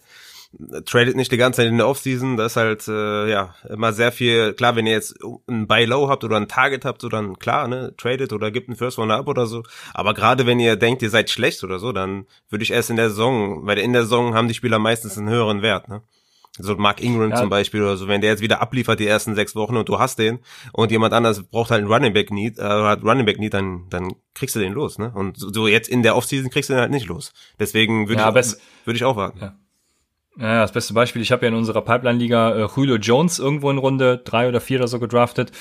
tradet nicht die ganze Zeit in der Offseason, das ist halt äh, ja immer sehr viel, klar, wenn ihr jetzt ein Buy Low habt oder ein Target habt, so dann klar, ne, tradet oder gibt einen First One ab oder so, aber gerade wenn ihr denkt, ihr seid schlecht oder so, dann würde ich erst in der Saison, weil in der Saison haben die Spieler meistens einen höheren Wert, ne? So Mark Ingram ja. zum Beispiel oder so, wenn der jetzt wieder abliefert die ersten sechs Wochen und du hast den und jemand anders braucht halt einen Running Back Need, äh, hat Running Back Need, dann, dann kriegst du den los, ne? Und so jetzt in der Offseason kriegst du den halt nicht los. Deswegen würde ja, ich, würde ich auch warten. Ja. Ja, das beste Beispiel, ich habe ja in unserer Pipeline-Liga äh, Julio Jones irgendwo in Runde drei oder vier oder so gedraftet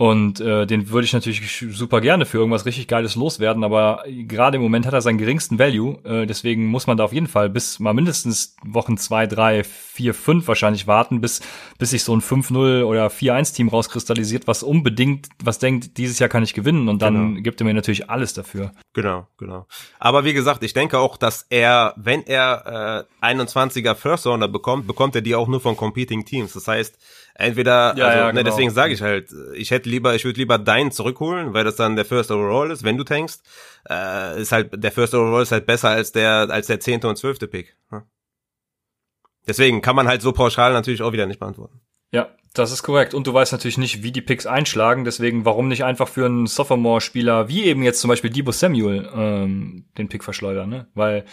und äh, den würde ich natürlich super gerne für irgendwas richtig Geiles loswerden, aber gerade im Moment hat er seinen geringsten Value. Äh, deswegen muss man da auf jeden Fall bis mal mindestens Wochen zwei, drei, vier, fünf wahrscheinlich warten, bis, bis sich so ein 5-0 oder 4-1-Team rauskristallisiert, was unbedingt, was denkt, dieses Jahr kann ich gewinnen und dann genau. gibt er mir natürlich alles dafür. Genau, genau. Aber wie gesagt, ich denke auch, dass er, wenn er äh, 21er First Owner bekommt, bekommt er die auch nur von Competing Teams. Das heißt, Entweder, ja, also, ja, ne, genau. deswegen sage ich halt, ich hätte lieber, ich würde lieber deinen zurückholen, weil das dann der First Overall ist, wenn du tankst. Äh, ist halt, der First Overall ist halt besser als der, als der zehnte und zwölfte Pick. Ne? Deswegen kann man halt so pauschal natürlich auch wieder nicht beantworten. Ja, das ist korrekt. Und du weißt natürlich nicht, wie die Picks einschlagen. Deswegen, warum nicht einfach für einen Sophomore-Spieler, wie eben jetzt zum Beispiel Debo Samuel, ähm, den Pick verschleudern, ne? Weil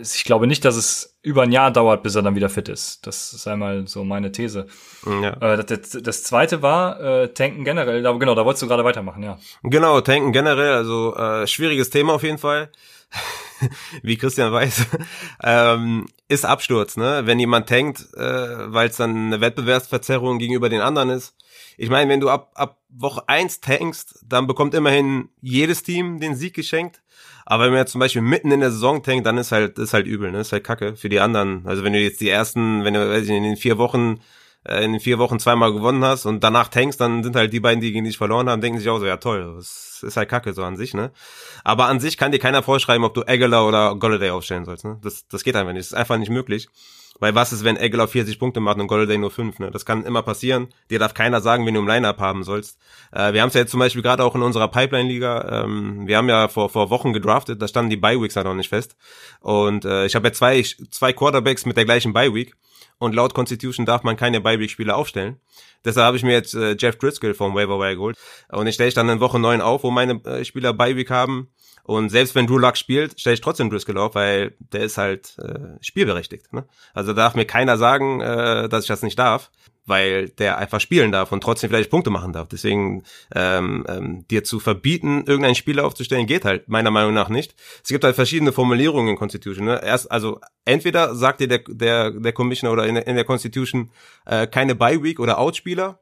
ich glaube nicht, dass es über ein Jahr dauert, bis er dann wieder fit ist. Das ist einmal so meine These. Ja. Äh, das, das, zweite war äh, Tanken generell. Da, genau, da wolltest du gerade weitermachen, ja. Genau, Tanken generell, also äh, schwieriges Thema auf jeden Fall. (laughs) Wie Christian weiß, (laughs) ähm, ist Absturz, ne? Wenn jemand tankt, äh, weil es dann eine Wettbewerbsverzerrung gegenüber den anderen ist. Ich meine, wenn du ab, ab Woche eins tankst, dann bekommt immerhin jedes Team den Sieg geschenkt. Aber wenn man jetzt zum Beispiel mitten in der Saison tankt, dann ist halt, ist halt übel, ne? Ist halt kacke für die anderen. Also wenn du jetzt die ersten, wenn du, weiß ich, in den vier Wochen, äh, in vier Wochen zweimal gewonnen hast und danach tankst, dann sind halt die beiden, die gegen dich verloren haben, denken sich auch so, ja toll, das ist halt kacke so an sich, ne? Aber an sich kann dir keiner vorschreiben, ob du Aguilar oder Golladay aufstellen sollst, ne? Das, das geht einfach nicht. Das ist einfach nicht möglich. Weil was ist, wenn Aguilar 40 Punkte macht und Golladay nur 5, ne? Das kann immer passieren. Dir darf keiner sagen, wenn du im Line-Up haben sollst. Äh, wir haben es ja jetzt zum Beispiel gerade auch in unserer Pipeline-Liga, ähm, wir haben ja vor, vor Wochen gedraftet, da standen die Bye-Weeks ja noch nicht fest. Und äh, ich habe ja zwei, zwei Quarterbacks mit der gleichen Bye-Week. Und laut Constitution darf man keine Bye-Week-Spieler aufstellen. Deshalb habe ich mir jetzt äh, Jeff Driscoll vom Waiver Wire geholt. Und ich stelle ich dann in Woche 9 auf, wo meine äh, Spieler Bye-Week haben. Und selbst wenn Drew Luck spielt, stelle ich trotzdem Driscoll auf, weil der ist halt äh, spielberechtigt. Ne? Also darf mir keiner sagen, äh, dass ich das nicht darf, weil der einfach spielen darf und trotzdem vielleicht Punkte machen darf. Deswegen ähm, ähm, dir zu verbieten, irgendeinen Spieler aufzustellen, geht halt meiner Meinung nach nicht. Es gibt halt verschiedene Formulierungen in Constitution. Ne? Erst, also entweder sagt dir der, der, der Commissioner oder in der, in der Constitution äh, keine Bye-Week oder Outspieler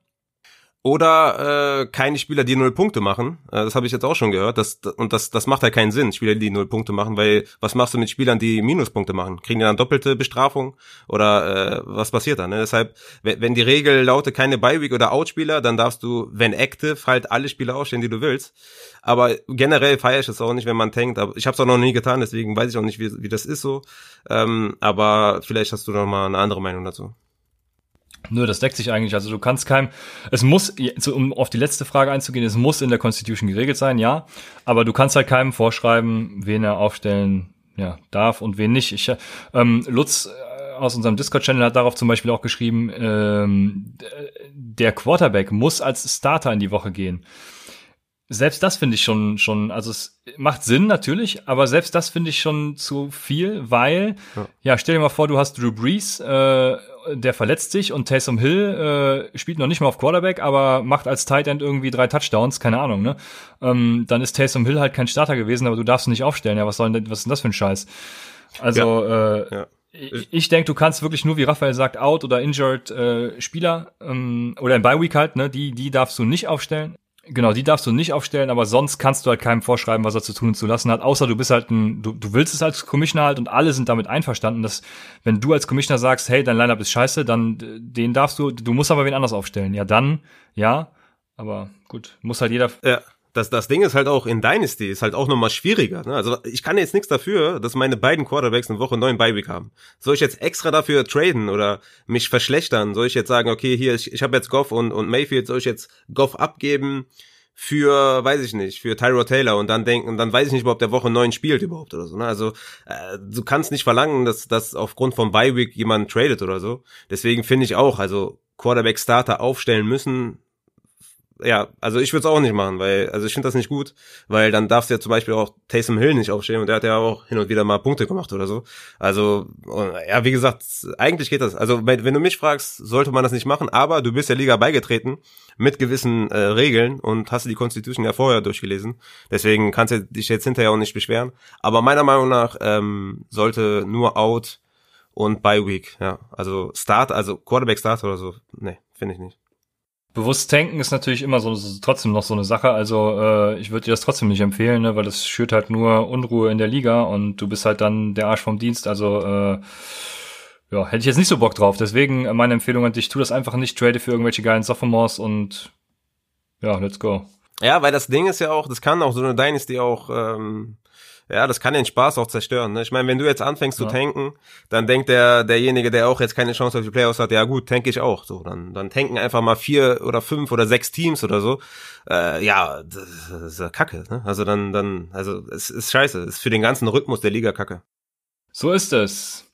oder äh, keine Spieler, die null Punkte machen. Äh, das habe ich jetzt auch schon gehört. Das, und das, das macht ja keinen Sinn, Spieler, die null Punkte machen, weil was machst du mit Spielern, die Minuspunkte machen? Kriegen die dann doppelte Bestrafung? Oder äh, was passiert dann? Ne? Deshalb, wenn, die Regel lautet keine Bye-Week oder Outspieler, dann darfst du, wenn active, halt alle Spieler ausstellen, die du willst. Aber generell feiere ich es auch nicht, wenn man tankt. Aber ich habe es auch noch nie getan, deswegen weiß ich auch nicht, wie, wie das ist so. Ähm, aber vielleicht hast du noch mal eine andere Meinung dazu. Nö, das deckt sich eigentlich. Also du kannst keinem, es muss, um auf die letzte Frage einzugehen, es muss in der Constitution geregelt sein, ja. Aber du kannst halt keinem vorschreiben, wen er aufstellen ja, darf und wen nicht. Ich, ähm, Lutz äh, aus unserem Discord-Channel hat darauf zum Beispiel auch geschrieben, ähm, der Quarterback muss als Starter in die Woche gehen. Selbst das finde ich schon, schon, also es macht Sinn natürlich, aber selbst das finde ich schon zu viel, weil, ja. ja. stell dir mal vor, du hast Drew Brees, äh, der verletzt sich und Taysom Hill äh, spielt noch nicht mal auf Quarterback, aber macht als Tight End irgendwie drei Touchdowns, keine Ahnung, ne? Ähm, dann ist Taysom Hill halt kein Starter gewesen, aber du darfst ihn nicht aufstellen. Ja, was soll denn, was ist denn das für ein Scheiß? Also, ja. äh, ja. Ich, ich denke, du kannst wirklich nur, wie Raphael sagt, out oder injured äh, Spieler ähm, oder in Bye Week halt, ne, die die darfst du nicht aufstellen. Genau, die darfst du nicht aufstellen, aber sonst kannst du halt keinem vorschreiben, was er zu tun und zu lassen hat, außer du bist halt ein, du, du willst es als Commissioner halt und alle sind damit einverstanden, dass wenn du als Commissioner sagst, hey, dein Lineup ist scheiße, dann den darfst du, du musst aber wen anders aufstellen. Ja, dann, ja, aber gut, muss halt jeder. Ja das, das Ding ist halt auch in Dynasty ist halt auch nochmal schwieriger. Ne? Also ich kann jetzt nichts dafür, dass meine beiden Quarterbacks eine Woche neun Beiweek haben. Soll ich jetzt extra dafür traden oder mich verschlechtern? Soll ich jetzt sagen, okay, hier, ich, ich habe jetzt Goff und, und Mayfield, soll ich jetzt Goff abgeben für, weiß ich nicht, für Tyro Taylor und dann denken, dann weiß ich nicht, ob der Woche neun spielt überhaupt oder so. Ne? Also äh, du kannst nicht verlangen, dass, dass aufgrund von Week jemand tradet oder so. Deswegen finde ich auch, also Quarterback Starter aufstellen müssen, ja, also ich würde es auch nicht machen, weil, also ich finde das nicht gut, weil dann darfst du ja zum Beispiel auch Taysom Hill nicht aufstellen und der hat ja auch hin und wieder mal Punkte gemacht oder so. Also, ja, wie gesagt, eigentlich geht das. Also, wenn du mich fragst, sollte man das nicht machen, aber du bist der Liga beigetreten mit gewissen äh, Regeln und hast die Constitution ja vorher durchgelesen. Deswegen kannst du dich jetzt hinterher auch nicht beschweren. Aber meiner Meinung nach ähm, sollte nur Out und Bye Week, ja. Also Start, also Quarterback Start oder so, nee, finde ich nicht. Bewusst tanken ist natürlich immer so trotzdem noch so eine Sache. Also äh, ich würde dir das trotzdem nicht empfehlen, ne, weil das schürt halt nur Unruhe in der Liga und du bist halt dann der Arsch vom Dienst. Also äh, ja, hätte ich jetzt nicht so Bock drauf. Deswegen äh, meine Empfehlung an dich, tu das einfach nicht, trade für irgendwelche geilen Sophomores und ja, let's go. Ja, weil das Ding ist ja auch, das kann auch so eine Dynasty auch ähm, ja, das kann den Spaß auch zerstören. Ne? Ich meine, wenn du jetzt anfängst ja. zu tanken, dann denkt der derjenige, der auch jetzt keine Chance auf die Playoffs hat, ja gut, tanke ich auch. So, dann dann tanken einfach mal vier oder fünf oder sechs Teams oder so. Äh, ja, das ist ja Kacke. Ne? Also dann dann, also es ist scheiße. Es ist für den ganzen Rhythmus der Liga Kacke. So ist es.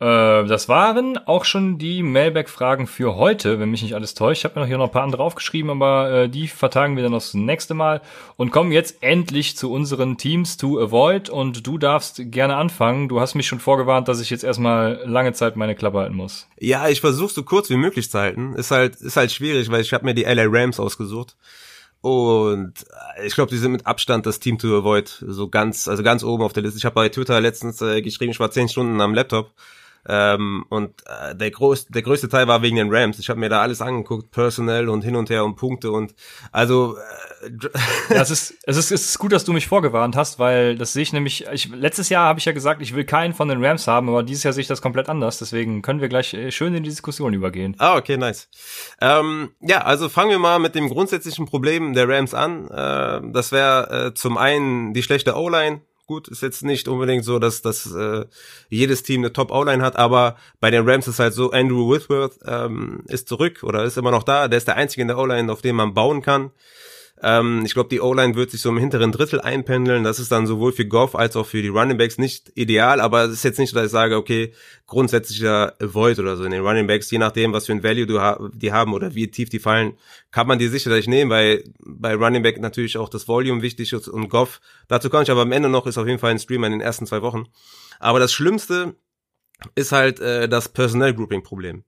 Äh, das waren auch schon die Mailback-Fragen für heute, wenn mich nicht alles täuscht. Ich habe mir noch hier noch ein paar andere aufgeschrieben, aber äh, die vertagen wir dann das nächste Mal und kommen jetzt endlich zu unseren Teams to avoid und du darfst gerne anfangen. Du hast mich schon vorgewarnt, dass ich jetzt erstmal lange Zeit meine Klappe halten muss. Ja, ich versuche so kurz wie möglich zu halten. Ist halt ist halt schwierig, weil ich habe mir die LA Rams ausgesucht. Und ich glaube, die sind mit Abstand das Team to avoid, so ganz, also ganz oben auf der Liste. Ich habe bei Twitter letztens äh, geschrieben, ich war zehn Stunden am Laptop ähm, und äh, der, groß, der größte Teil war wegen den Rams. Ich habe mir da alles angeguckt, personell und hin und her und Punkte und also äh, (laughs) ja, es ist es ist es ist gut, dass du mich vorgewarnt hast, weil das sehe ich nämlich. Ich, letztes Jahr habe ich ja gesagt, ich will keinen von den Rams haben, aber dieses Jahr sehe ich das komplett anders. Deswegen können wir gleich äh, schön in die Diskussion übergehen. Ah, okay, nice. Ähm, ja, also fangen wir mal mit dem grundsätzlichen Problem der Rams an. Äh, das wäre äh, zum einen die schlechte O-Line Gut, ist jetzt nicht unbedingt so, dass, dass äh, jedes Team eine Top-O-Line hat, aber bei den Rams ist halt so, Andrew Whitworth ähm, ist zurück oder ist immer noch da. Der ist der Einzige in der O-Line, auf dem man bauen kann. Ähm, ich glaube, die O-Line wird sich so im hinteren Drittel einpendeln. Das ist dann sowohl für Goff als auch für die Running Backs nicht ideal, aber es ist jetzt nicht dass ich sage, okay, grundsätzlicher Avoid oder so in den Running Backs, je nachdem, was für ein Value du ha die haben oder wie tief die fallen, kann man die sicherlich nehmen, weil bei Running Back natürlich auch das Volume wichtig ist und Goff. Dazu komme ich aber am Ende noch, ist auf jeden Fall ein Streamer in den ersten zwei Wochen. Aber das Schlimmste ist halt äh, das Personnel Grouping Problem.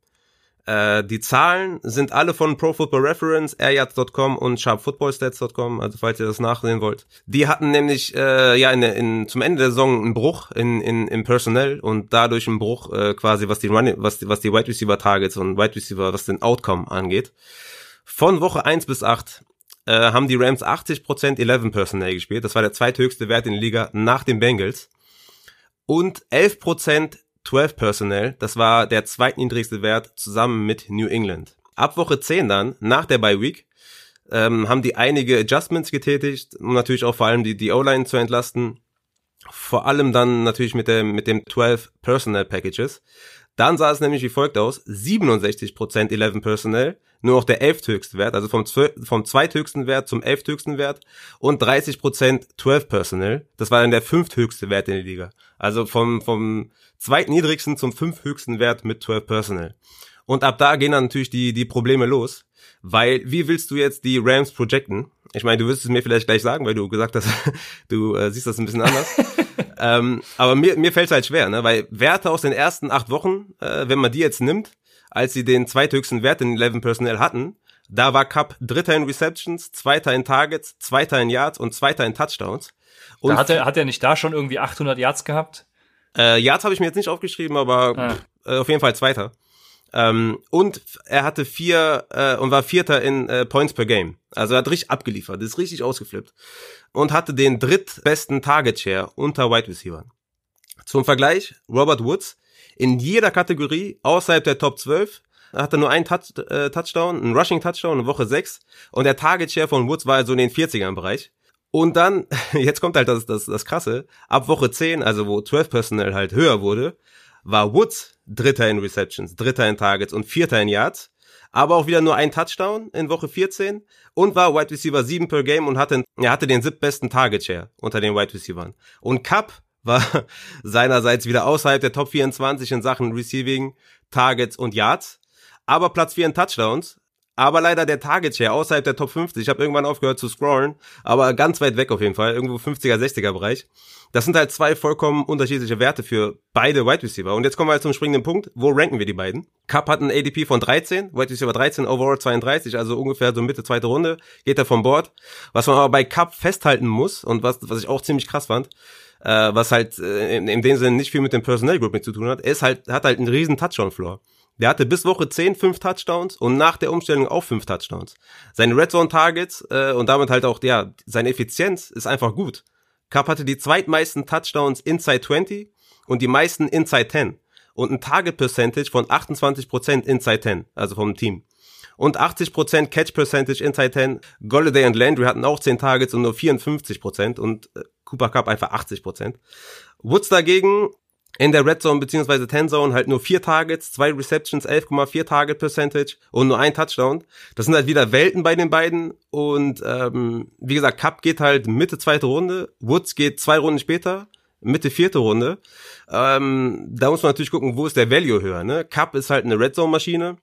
Äh, die Zahlen sind alle von Pro Football Reference, airyards.com und sharpfootballstats.com, also falls ihr das nachsehen wollt. Die hatten nämlich äh, ja in, in, zum Ende der Saison einen Bruch in, in, im Personell und dadurch einen Bruch äh, quasi, was die Running, was die, was die Wide Receiver Targets und Wide Receiver, was den Outcome angeht. Von Woche 1 bis 8 äh, haben die Rams 80% 11 Personnel gespielt. Das war der zweithöchste Wert in der Liga nach den Bengals. Und 11% 12 Personnel, das war der zweitniedrigste Wert zusammen mit New England. Ab Woche 10 dann, nach der Bye Week, ähm, haben die einige Adjustments getätigt, um natürlich auch vor allem die, die O-Line zu entlasten. Vor allem dann natürlich mit dem, mit dem 12 Personnel Packages. Dann sah es nämlich wie folgt aus. 67% 11 Personnel, nur noch der elfthöchste Wert, also vom, 12, vom zweithöchsten Wert zum elfthöchsten Wert und 30% 12 Personnel. Das war dann der fünfthöchste Wert in der Liga. Also vom, vom zweitniedrigsten zum fünfthöchsten Wert mit 12 Personnel. Und ab da gehen dann natürlich die, die Probleme los. Weil, wie willst du jetzt die Rams projecten? Ich meine, du wirst es mir vielleicht gleich sagen, weil du gesagt hast, (laughs) du äh, siehst das ein bisschen anders. (laughs) ähm, aber mir, mir fällt es halt schwer, ne? weil Werte aus den ersten acht Wochen, äh, wenn man die jetzt nimmt, als sie den zweithöchsten Wert in 11 Personnel hatten, da war Cup Dritter in Receptions, Zweiter in Targets, Zweiter in Yards und Zweiter in Touchdowns. Und da hat, er, hat er nicht da schon irgendwie 800 Yards gehabt? Äh, Yards habe ich mir jetzt nicht aufgeschrieben, aber ah. pff, äh, auf jeden Fall Zweiter. Ähm, und er hatte vier äh, und war Vierter in äh, Points per Game. Also er hat richtig abgeliefert, ist richtig ausgeflippt. Und hatte den drittbesten Target Share unter Wide Receiver. Zum Vergleich, Robert Woods in jeder Kategorie außerhalb der Top 12 hatte nur einen Touch, äh, Touchdown, einen Rushing Touchdown in Woche 6 und der Target Share von Woods war also in den 40ern Bereich. Und dann, (laughs) jetzt kommt halt das, das, das Krasse, ab Woche 10, also wo 12 Personnel halt höher wurde, war Woods Dritter in Receptions, Dritter in Targets und Vierter in Yards. aber auch wieder nur ein Touchdown in Woche 14 und war Wide Receiver 7 per Game und hatte, er hatte den siebtbesten Target Share unter den Wide Receivers. Und Cup war (laughs) seinerseits wieder außerhalb der Top 24 in Sachen Receiving, Targets und Yards, aber Platz 4 in Touchdowns, aber leider der Target Share außerhalb der Top 50. Ich habe irgendwann aufgehört zu scrollen, aber ganz weit weg auf jeden Fall, irgendwo 50er, 60er Bereich. Das sind halt zwei vollkommen unterschiedliche Werte für beide Wide Receiver. Und jetzt kommen wir halt zum springenden Punkt. Wo ranken wir die beiden? Cup hat einen ADP von 13, Wide Receiver 13, Overall 32, also ungefähr so Mitte zweite Runde, geht er vom Board. Was man aber bei Cup festhalten muss und was, was ich auch ziemlich krass fand, äh, was halt äh, in, in dem Sinne nicht viel mit dem Personnel Group mit zu tun hat, ist halt, hat halt einen riesen Touchdown-Floor. Der hatte bis Woche 10 fünf Touchdowns und nach der Umstellung auch fünf Touchdowns. Seine Red Zone Targets äh, und damit halt auch ja seine Effizienz ist einfach gut. Cup hatte die zweitmeisten Touchdowns inside 20 und die meisten inside 10 und ein Target Percentage von 28% inside 10, also vom Team. Und 80% Catch Percentage inside 10. Golladay und Landry hatten auch 10 Targets und nur 54% und äh, Cooper Cup einfach 80%. Woods dagegen in der Red Zone bzw. Ten Zone halt nur vier Targets, zwei Receptions, 11,4 Target Percentage und nur ein Touchdown. Das sind halt wieder Welten bei den beiden und ähm, wie gesagt, Cup geht halt Mitte zweite Runde, Woods geht zwei Runden später, Mitte vierte Runde. Ähm, da muss man natürlich gucken, wo ist der Value höher. Ne? Cup ist halt eine Red Zone Maschine.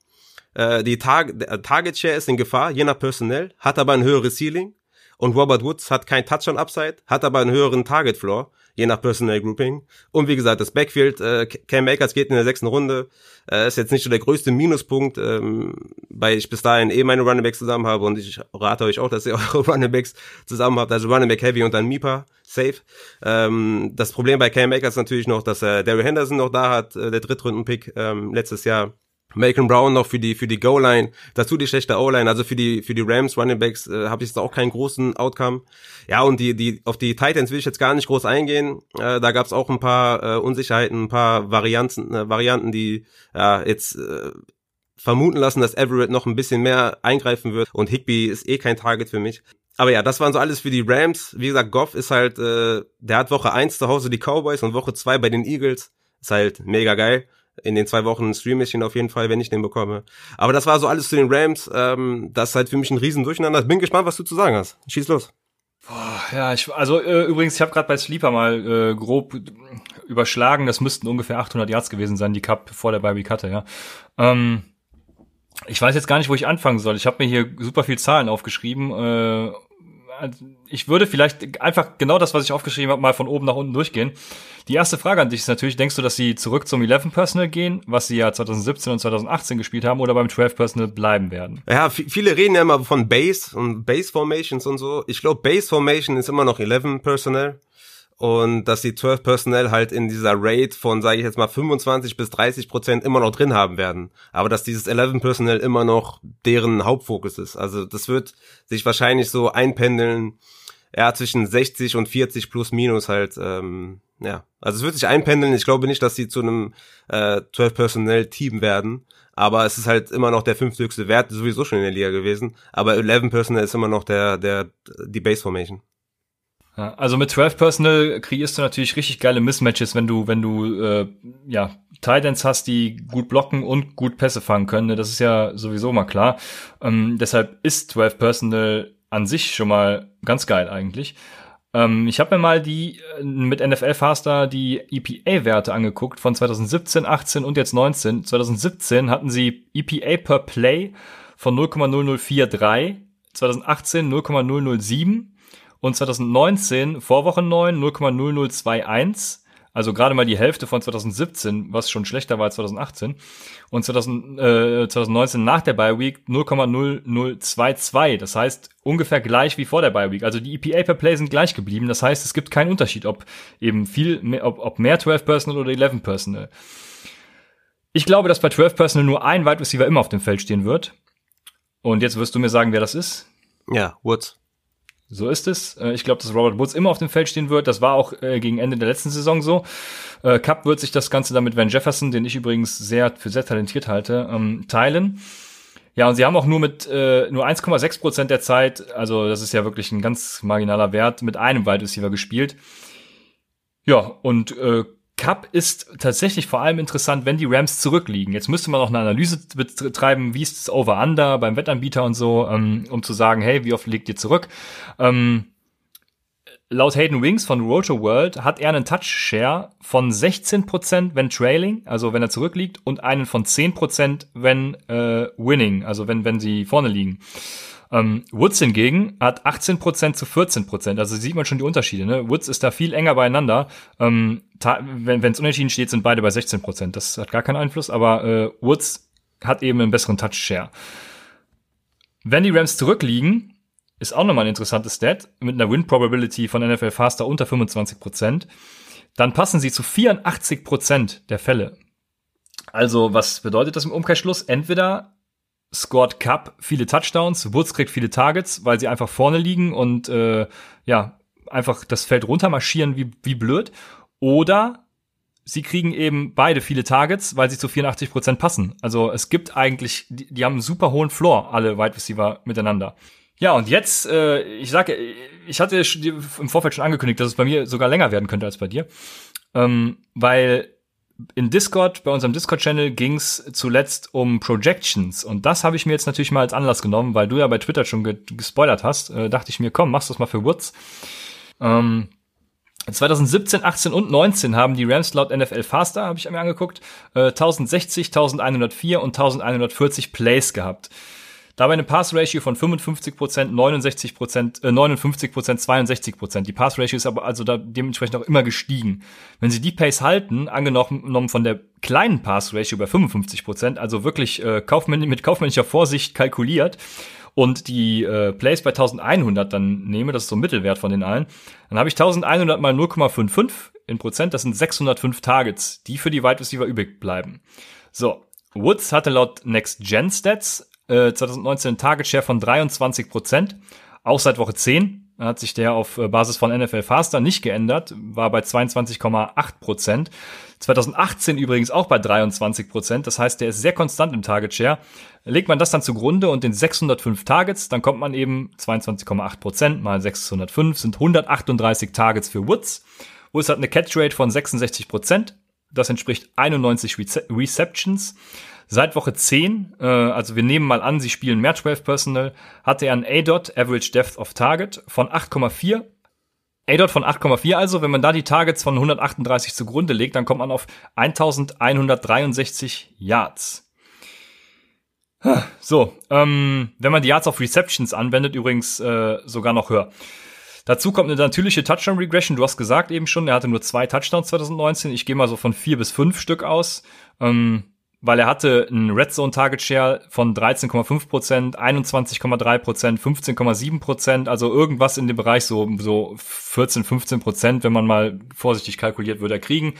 Äh, die Tar Target Share ist in Gefahr, je nach Personell, hat aber ein höheres Ceiling. Und Robert Woods hat kein Touchdown Upside, hat aber einen höheren Target Floor je nach Personal Grouping. Und wie gesagt, das Backfield, äh, Cam Akers geht in der sechsten Runde, äh, ist jetzt nicht so der größte Minuspunkt, ähm, weil ich bis dahin eh meine Running Backs zusammen habe und ich rate euch auch, dass ihr (laughs) eure Running Backs zusammen habt, also Running Back Heavy und dann Mipa safe. Ähm, das Problem bei Cam Akers natürlich noch, dass er Daryl Henderson noch da hat, äh, der Drittrunden-Pick ähm, letztes Jahr. Macon Brown noch für die für die Goal-Line, dazu die schlechte O-Line, also für die für die Rams Running Backs äh, habe ich jetzt auch keinen großen Outcome. Ja, und die die auf die Titans will ich jetzt gar nicht groß eingehen. Äh, da gab es auch ein paar äh, Unsicherheiten, ein paar Varianten äh, Varianten, die ja jetzt äh, vermuten lassen, dass Everett noch ein bisschen mehr eingreifen wird und Higby ist eh kein Target für mich. Aber ja, das waren so alles für die Rams. Wie gesagt, Goff ist halt, äh, der hat Woche eins zu Hause die Cowboys und Woche zwei bei den Eagles. Ist halt mega geil in den zwei Wochen streame ich ihn auf jeden Fall, wenn ich den bekomme. Aber das war so alles zu den Rams. Ähm, das ist halt für mich ein riesen Durcheinander. Bin gespannt, was du zu sagen hast. Schieß los. Boah, ja, ich, also äh, übrigens, ich habe gerade bei Sleeper mal äh, grob überschlagen. Das müssten ungefähr 800 Yards gewesen sein, die Cup vor der Bye hatte, ja. Ähm, ich weiß jetzt gar nicht, wo ich anfangen soll. Ich habe mir hier super viel Zahlen aufgeschrieben. Äh, ich würde vielleicht einfach genau das, was ich aufgeschrieben habe, mal von oben nach unten durchgehen. Die erste Frage an dich ist natürlich, denkst du, dass sie zurück zum 11 Personal gehen, was sie ja 2017 und 2018 gespielt haben, oder beim 12 Personal bleiben werden? Ja, viele reden ja immer von Base und Base Formations und so. Ich glaube, Base Formation ist immer noch 11 Personal und dass die 12 Personnel halt in dieser Rate von, sage ich jetzt mal, 25 bis 30 Prozent immer noch drin haben werden. Aber dass dieses 11 Personnel immer noch deren Hauptfokus ist. Also das wird sich wahrscheinlich so einpendeln, ja, zwischen 60 und 40 plus minus halt, ähm, ja. Also es wird sich einpendeln. Ich glaube nicht, dass sie zu einem äh, 12 Personnel Team werden. Aber es ist halt immer noch der fünfthöchste Wert, sowieso schon in der Liga gewesen. Aber 11 Personnel ist immer noch der, der, die Base Formation. Ja, also mit 12 Personal kreierst du natürlich richtig geile Mismatches, wenn du, wenn du äh, ja, Titans hast, die gut blocken und gut Pässe fangen können. Ne? Das ist ja sowieso mal klar. Ähm, deshalb ist 12 Personal an sich schon mal ganz geil eigentlich. Ähm, ich habe mir mal die äh, mit NFL Faster die EPA-Werte angeguckt von 2017, 18 und jetzt 19. 2017 hatten sie EPA per Play von 0,0043, 2018 0,007 und 2019 vor Woche 9 0,0021. Also gerade mal die Hälfte von 2017, was schon schlechter war als 2018. Und 2000, äh, 2019 nach der Bye Week 0,0022. Das heißt ungefähr gleich wie vor der Bye Week. Also die EPA per Play sind gleich geblieben. Das heißt, es gibt keinen Unterschied, ob eben viel, mehr, ob, ob mehr 12 Personal oder 11 Personal. Ich glaube, dass bei 12 Personal nur ein Wide Receiver immer auf dem Feld stehen wird. Und jetzt wirst du mir sagen, wer das ist? Ja, Woods. So ist es. Äh, ich glaube, dass Robert Woods immer auf dem Feld stehen wird. Das war auch äh, gegen Ende der letzten Saison so. Äh, Cup wird sich das Ganze dann mit Van Jefferson, den ich übrigens sehr für sehr talentiert halte, ähm, teilen. Ja, und sie haben auch nur mit nur 1,6 Prozent der Zeit, also das ist ja wirklich ein ganz marginaler Wert, mit einem Wide Receiver gespielt. Ja, und Cup ist tatsächlich vor allem interessant, wenn die Rams zurückliegen. Jetzt müsste man noch eine Analyse betreiben, wie ist es Over-Under beim Wettanbieter und so, ähm, um zu sagen, hey, wie oft liegt ihr zurück? Ähm, laut Hayden Wings von Roto World hat er einen Touch-Share von 16%, wenn trailing, also wenn er zurückliegt, und einen von 10%, wenn äh, winning, also wenn, wenn sie vorne liegen. Ähm, Woods hingegen hat 18% zu 14%. Also sieht man schon die Unterschiede. Ne? Woods ist da viel enger beieinander. Ähm, wenn es unentschieden steht, sind beide bei 16%. Das hat gar keinen Einfluss, aber äh, Woods hat eben einen besseren Touch-Share. Wenn die Rams zurückliegen, ist auch nochmal ein interessantes Stat, mit einer Win-Probability von NFL Faster unter 25%, dann passen sie zu 84% der Fälle. Also, was bedeutet das im Umkehrschluss? Entweder scored Cup viele Touchdowns, Woods kriegt viele Targets, weil sie einfach vorne liegen und äh, ja, einfach das Feld runtermarschieren wie, wie blöd. Oder sie kriegen eben beide viele Targets, weil sie zu 84 Prozent passen. Also es gibt eigentlich, die, die haben einen super hohen Floor, alle Wide Receiver miteinander. Ja, und jetzt, äh, ich sage, ich hatte im Vorfeld schon angekündigt, dass es bei mir sogar länger werden könnte als bei dir. Ähm, weil in Discord, bei unserem Discord-Channel ging es zuletzt um Projections. Und das habe ich mir jetzt natürlich mal als Anlass genommen, weil du ja bei Twitter schon ge gespoilert hast. Äh, dachte ich mir, komm, machst das mal für Woods. Ähm, 2017, 18 und 19 haben die Rams laut NFL Faster, habe ich mir angeguckt, äh, 1060, 1104 und 1140 Plays gehabt. Dabei eine Pass-Ratio von 55 69 äh, 59% 62% Die Pass-Ratio ist aber also da dementsprechend auch immer gestiegen. Wenn sie die Pace halten, angenommen von der kleinen Pass-Ratio bei 55% also wirklich äh, kaufmänn mit kaufmännischer Vorsicht kalkuliert, und die äh, Plays bei 1100 dann nehme, das ist so ein Mittelwert von den allen, dann habe ich 1100 mal 0,55 in Prozent, das sind 605 Targets, die für die Wide Receiver übrig bleiben. So, Woods hatte laut Next Gen Stats 2019 äh, Target Share von 23 Prozent. Auch seit Woche 10 hat sich der auf äh, Basis von NFL Faster nicht geändert, war bei 22,8 Prozent. 2018 übrigens auch bei 23 Prozent. Das heißt, der ist sehr konstant im Target Share. Legt man das dann zugrunde und den 605 Targets, dann kommt man eben 22,8 Prozent mal 605 sind 138 Targets für Woods. Woods hat eine Catch Rate von 66 Prozent. Das entspricht 91 Receptions. Seit Woche 10, äh, also wir nehmen mal an, sie spielen mehr 12 Personal, hatte er ein A-Dot, Average Depth of Target, von 8,4. A-Dot von 8,4 also, wenn man da die Targets von 138 zugrunde legt, dann kommt man auf 1163 Yards. So, ähm, wenn man die Yards auf Receptions anwendet, übrigens äh, sogar noch höher. Dazu kommt eine natürliche Touchdown Regression. Du hast gesagt eben schon, er hatte nur zwei Touchdowns 2019. Ich gehe mal so von vier bis fünf Stück aus. Ähm, weil er hatte einen Red Zone Target Share von 13,5 Prozent, 21,3 Prozent, 15,7 Prozent, also irgendwas in dem Bereich so, so 14, 15 Prozent, wenn man mal vorsichtig kalkuliert, würde er kriegen.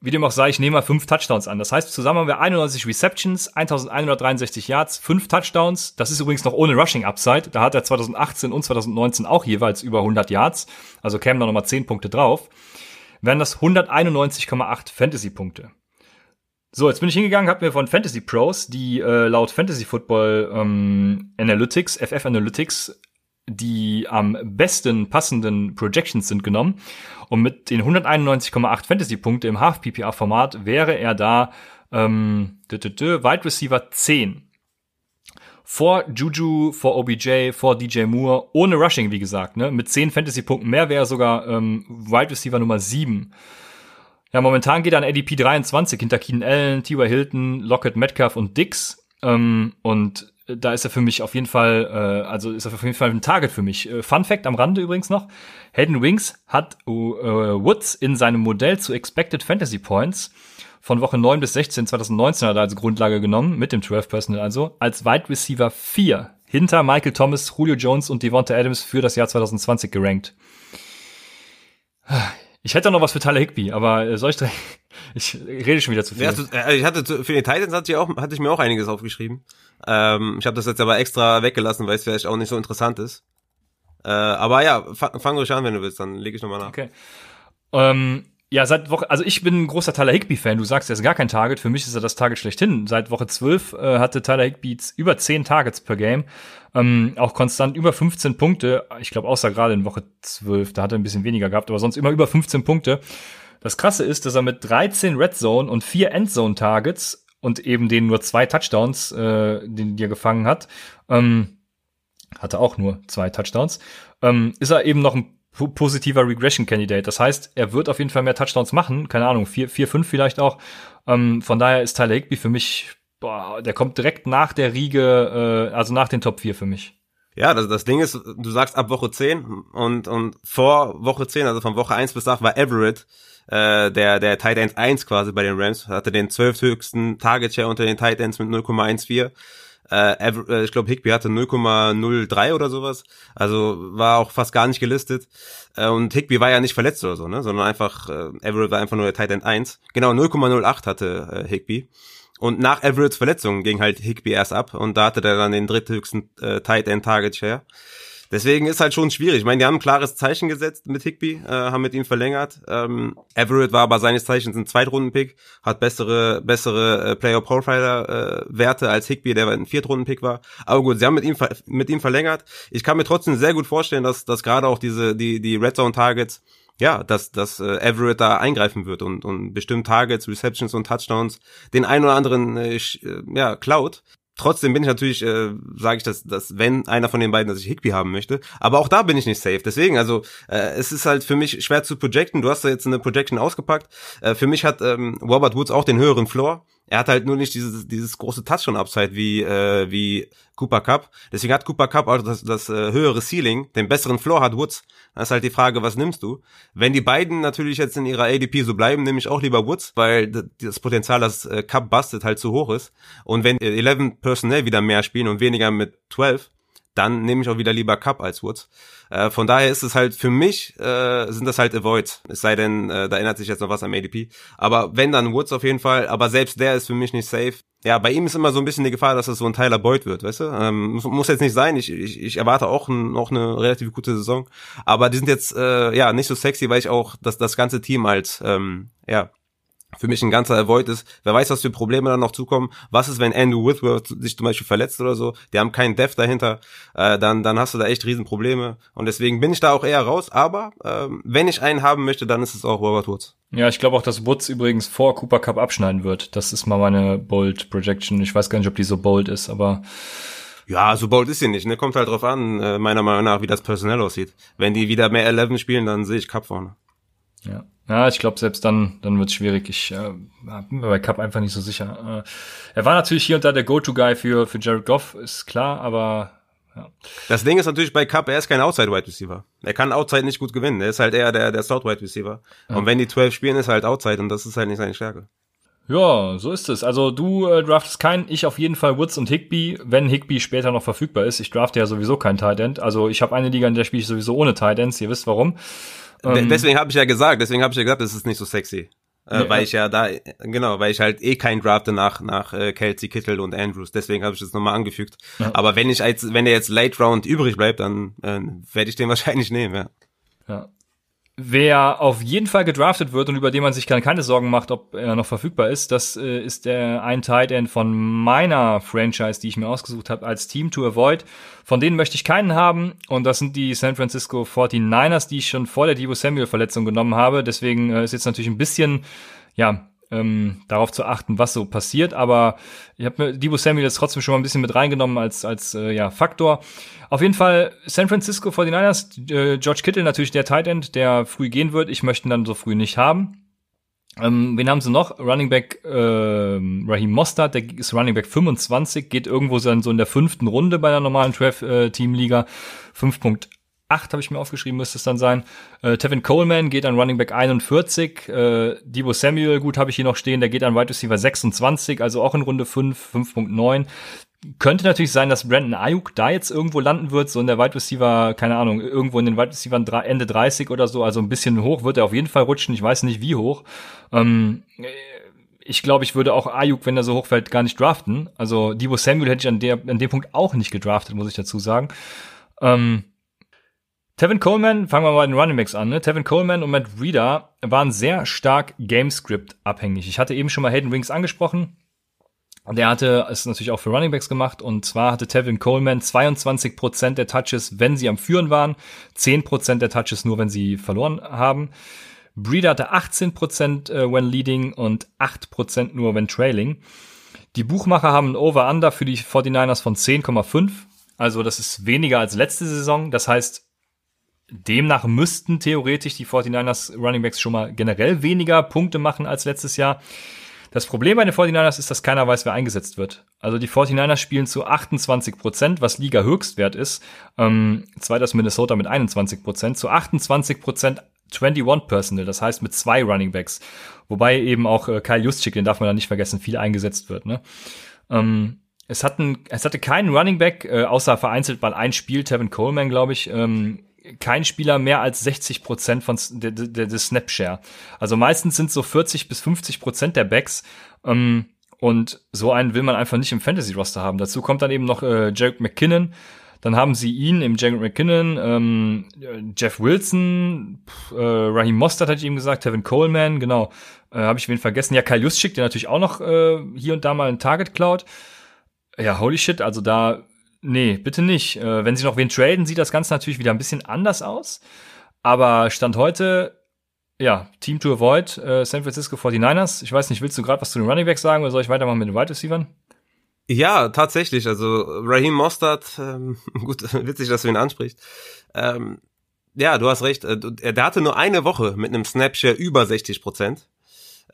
Wie dem auch sei, ich nehme mal fünf Touchdowns an. Das heißt, zusammen haben wir 91 Receptions, 1163 Yards, fünf Touchdowns. Das ist übrigens noch ohne Rushing Upside. Da hat er 2018 und 2019 auch jeweils über 100 Yards. Also kämen da nochmal 10 Punkte drauf. Wären das 191,8 Fantasy Punkte. So, jetzt bin ich hingegangen, habe mir von Fantasy Pros die äh, laut Fantasy Football ähm, Analytics, FF Analytics, die am besten passenden Projections sind genommen. Und mit den 191,8 Fantasy-Punkte im Half-PPR-Format wäre er da ähm, Wide Receiver 10. Vor Juju, vor OBJ, vor DJ Moore, ohne Rushing, wie gesagt, ne? Mit 10 Fantasy-Punkten mehr wäre er sogar ähm, Wide Receiver Nummer 7. Ja, momentan geht er an ADP 23 hinter Keenan Allen, T.Y. Hilton, Lockett, Metcalf und Dix. Ähm, und da ist er für mich auf jeden Fall, äh, also ist er auf jeden Fall ein Target für mich. Äh, Fun Fact am Rande übrigens noch. Hayden Wings hat äh, Woods in seinem Modell zu Expected Fantasy Points von Woche 9 bis 16 2019 hat er als Grundlage genommen, mit dem 12 Personal also, als Wide Receiver 4 hinter Michael Thomas, Julio Jones und Devonta Adams für das Jahr 2020 gerankt. Ich hätte noch was für Tyler Higby, aber äh, soll ich direkt, (laughs) ich rede schon wieder zu viel. Ja, äh, ich hatte für den Titans hatte ich auch hatte ich mir auch einiges aufgeschrieben. Ähm, ich habe das jetzt aber extra weggelassen, weil es vielleicht auch nicht so interessant ist. Äh, aber ja, fang, fang ruhig an, wenn du willst, dann lege ich nochmal nach. Okay. Ähm, ja, seit Woche, also ich bin ein großer Tyler Higby-Fan. Du sagst, er ist gar kein Target. Für mich ist er das Target schlechthin. Seit Woche 12 äh, hatte Tyler Higby über 10 Targets per Game. Ähm, auch konstant über 15 Punkte. Ich glaube, außer gerade in Woche 12, da hat er ein bisschen weniger gehabt, aber sonst immer über 15 Punkte. Das Krasse ist, dass er mit 13 Red Zone und 4 Endzone Targets und eben den nur zwei Touchdowns, äh, den er gefangen hat, ähm, hatte auch nur zwei Touchdowns, ähm, ist er eben noch ein positiver Regression-Candidate. Das heißt, er wird auf jeden Fall mehr Touchdowns machen, keine Ahnung, vier, vier, fünf vielleicht auch. Ähm, von daher ist Tyler Higby für mich, boah, der kommt direkt nach der Riege, äh, also nach den Top 4 für mich. Ja, das, das Ding ist, du sagst ab Woche 10 und, und vor Woche 10, also von Woche 1 bis 8 war Everett, äh, der, der Tight End 1 quasi bei den Rams, hatte den zwölfthöchsten Target Share unter den Tight Ends mit 0,14. Äh, äh, ich glaube, Higby hatte 0,03 oder sowas. Also war auch fast gar nicht gelistet. Äh, und Higby war ja nicht verletzt oder so, ne? Sondern einfach, äh, Everett war einfach nur der Tight End 1. Genau, 0,08 hatte äh, Higby. Und nach Everetts Verletzung ging halt Higby erst ab und da hatte der dann den dritthöchsten äh, Tight End Target Share. Deswegen ist halt schon schwierig. Ich meine, die haben ein klares Zeichen gesetzt mit Higby, äh, haben mit ihm verlängert. Ähm, Everett war aber seines Zeichens ein Zweitrunden-Pick, hat bessere, bessere äh, Player-Profiler-Werte äh, als Higby, der ein Viertrunden-Pick war. Aber gut, sie haben mit ihm, mit ihm verlängert. Ich kann mir trotzdem sehr gut vorstellen, dass, dass gerade auch diese, die, die Red Zone-Targets ja, dass, dass äh, Everett da eingreifen wird und, und bestimmt Targets, Receptions und Touchdowns den einen oder anderen äh, äh ja, klaut. Trotzdem bin ich natürlich, äh, sage ich das, dass wenn einer von den beiden, dass ich Higby haben möchte. Aber auch da bin ich nicht safe. Deswegen, also äh, es ist halt für mich schwer zu projecten. Du hast da jetzt eine Projection ausgepackt. Äh, für mich hat ähm, Robert Woods auch den höheren Floor. Er hat halt nur nicht dieses, dieses große Touchdown-Upside wie, äh, wie Cooper Cup. Deswegen hat Cooper Cup auch das, das äh, höhere Ceiling, den besseren Floor hat Woods. Das ist halt die Frage, was nimmst du? Wenn die beiden natürlich jetzt in ihrer ADP so bleiben, nehme ich auch lieber Woods, weil das Potenzial, dass äh, Cup bustet, halt zu hoch ist. Und wenn 11 Personell wieder mehr spielen und weniger mit 12, dann nehme ich auch wieder lieber Cup als Woods. Äh, von daher ist es halt für mich, äh, sind das halt Avoids. Es sei denn, äh, da ändert sich jetzt noch was am ADP. Aber wenn, dann Woods auf jeden Fall. Aber selbst der ist für mich nicht safe. Ja, bei ihm ist immer so ein bisschen die Gefahr, dass es so ein Tyler Boyd wird, weißt du? Ähm, muss, muss jetzt nicht sein. Ich, ich, ich erwarte auch ein, noch eine relativ gute Saison. Aber die sind jetzt äh, ja nicht so sexy, weil ich auch das, das ganze Team als ähm, ja für mich ein ganzer Avoid ist. Wer weiß, was für Probleme dann noch zukommen. Was ist, wenn Andrew Whitworth sich zum Beispiel verletzt oder so? Die haben keinen Dev dahinter. Äh, dann, dann hast du da echt Riesenprobleme. Und deswegen bin ich da auch eher raus. Aber äh, wenn ich einen haben möchte, dann ist es auch Robert Woods. Ja, ich glaube auch, dass Woods übrigens vor Cooper Cup abschneiden wird. Das ist mal meine Bold Projection. Ich weiß gar nicht, ob die so bold ist, aber ja, so bold ist sie nicht. Ne? Kommt halt drauf an, äh, meiner Meinung nach, wie das personell aussieht. Wenn die wieder mehr 11 spielen, dann sehe ich Cup vorne. Ja. Ja, ich glaube, selbst dann, dann wird es schwierig. Ich äh, bin mir bei Cup einfach nicht so sicher. Äh, er war natürlich hier und da der Go-To-Guy für, für Jared Goff, ist klar, aber ja. Das Ding ist natürlich bei Cup, er ist kein Outside-Wide Receiver. Er kann Outside nicht gut gewinnen. Er ist halt eher der, der Slot-Wide Receiver. Ja. Und wenn die 12 spielen, ist er halt Outside und das ist halt nicht seine Stärke. Ja, so ist es. Also du äh, draftest keinen, ich auf jeden Fall Woods und Higby, wenn Higby später noch verfügbar ist. Ich drafte ja sowieso kein Tight End. Also ich habe eine Liga, in der spiele ich sowieso ohne Tight Ends. Ihr wisst warum. Ähm, deswegen habe ich ja gesagt, deswegen habe ich ja gesagt, es ist nicht so sexy. Äh, ja, weil ich ja da, genau, weil ich halt eh keinen drafte nach, nach äh, Kelsey, Kittel und Andrews. Deswegen habe ich das nochmal angefügt. Ja. Aber wenn ich als, wenn der jetzt Late Round übrig bleibt, dann äh, werde ich den (laughs) wahrscheinlich nehmen, ja. Ja. Wer auf jeden Fall gedraftet wird und über den man sich keine Sorgen macht, ob er noch verfügbar ist, das äh, ist der ein Tight End von meiner Franchise, die ich mir ausgesucht habe als Team to Avoid. Von denen möchte ich keinen haben und das sind die San Francisco 49ers, die ich schon vor der Debo Samuel Verletzung genommen habe. Deswegen äh, ist jetzt natürlich ein bisschen ja, ähm, darauf zu achten, was so passiert. Aber ich habe mir Debo Samuel jetzt trotzdem schon mal ein bisschen mit reingenommen als, als äh, ja, Faktor. Auf jeden Fall San Francisco 49ers, äh, George Kittle natürlich der Tight End, der früh gehen wird. Ich möchte ihn dann so früh nicht haben. Ähm, wen haben sie noch? Running Back äh, Raheem Mostert, der ist Running Back 25, geht irgendwo so in, der fünften Runde bei der normalen Trev-Teamliga. Äh, 5.8 habe ich mir aufgeschrieben, müsste es dann sein. Äh, Tevin Coleman geht an Running Back 41. Äh, Debo Samuel, gut, habe ich hier noch stehen, der geht an Wide Receiver 26, also auch in Runde 5, 5.9. Könnte natürlich sein, dass Brandon Ayuk da jetzt irgendwo landen wird, so in der Wide Receiver, keine Ahnung, irgendwo in den Wide Receiver Ende 30 oder so, also ein bisschen hoch wird er auf jeden Fall rutschen, ich weiß nicht wie hoch. Ähm, ich glaube, ich würde auch Ayuk, wenn er so hoch fällt, gar nicht draften. Also Debo Samuel hätte ich an, der, an dem Punkt auch nicht gedraftet, muss ich dazu sagen. Ähm, Tevin Coleman, fangen wir mal den Running Backs an. Ne? Tevin Coleman und Matt Reeder waren sehr stark Gamescript abhängig. Ich hatte eben schon mal Hayden Rings angesprochen. Der hatte es natürlich auch für Runningbacks gemacht und zwar hatte Tevin Coleman 22% der Touches, wenn sie am Führen waren, 10% der Touches nur, wenn sie verloren haben. Breeder hatte 18% äh, when leading und 8% nur when trailing. Die Buchmacher haben ein Over-Under für die 49ers von 10,5. Also das ist weniger als letzte Saison. Das heißt, demnach müssten theoretisch die 49ers Running Backs schon mal generell weniger Punkte machen als letztes Jahr. Das Problem bei den 49ers ist, dass keiner weiß, wer eingesetzt wird. Also die 49ers spielen zu 28 Prozent, was Liga Höchstwert ist. Ähm, zweiter ist Minnesota mit 21 Prozent. Zu 28 Prozent 21 Personal, das heißt mit zwei Running Backs. Wobei eben auch äh, Kyle Juszczyk, den darf man da nicht vergessen, viel eingesetzt wird. Ne? Ähm, es, hatten, es hatte keinen Running Back, äh, außer vereinzelt mal ein Spiel, Tevin Coleman, glaube ich, ähm, kein Spieler mehr als 60 Prozent von der, der, der Snapshare. Also meistens sind so 40 bis 50 Prozent der Backs. Ähm, und so einen will man einfach nicht im Fantasy-Roster haben. Dazu kommt dann eben noch äh, Jared McKinnon. Dann haben sie ihn im Jared McKinnon, ähm, Jeff Wilson, äh, Raheem Mostert hatte ich ihm gesagt, Tevin Coleman, genau. Äh, Habe ich wen vergessen? Ja, Kyle Juszczyk, der natürlich auch noch äh, hier und da mal ein Target klaut. Ja, holy shit, also da Nee, bitte nicht. Äh, wenn sie noch wen traden, sieht das Ganze natürlich wieder ein bisschen anders aus. Aber Stand heute, ja, Team to avoid, äh, San Francisco 49ers. Ich weiß nicht, willst du gerade was zu den Running Backs sagen oder soll ich weitermachen mit den Wide Receivers? Ja, tatsächlich. Also Raheem Mostert, ähm, (laughs) gut, witzig, dass du ihn ansprichst. Ähm, ja, du hast recht. Äh, der hatte nur eine Woche mit einem Snapshare über 60 Prozent.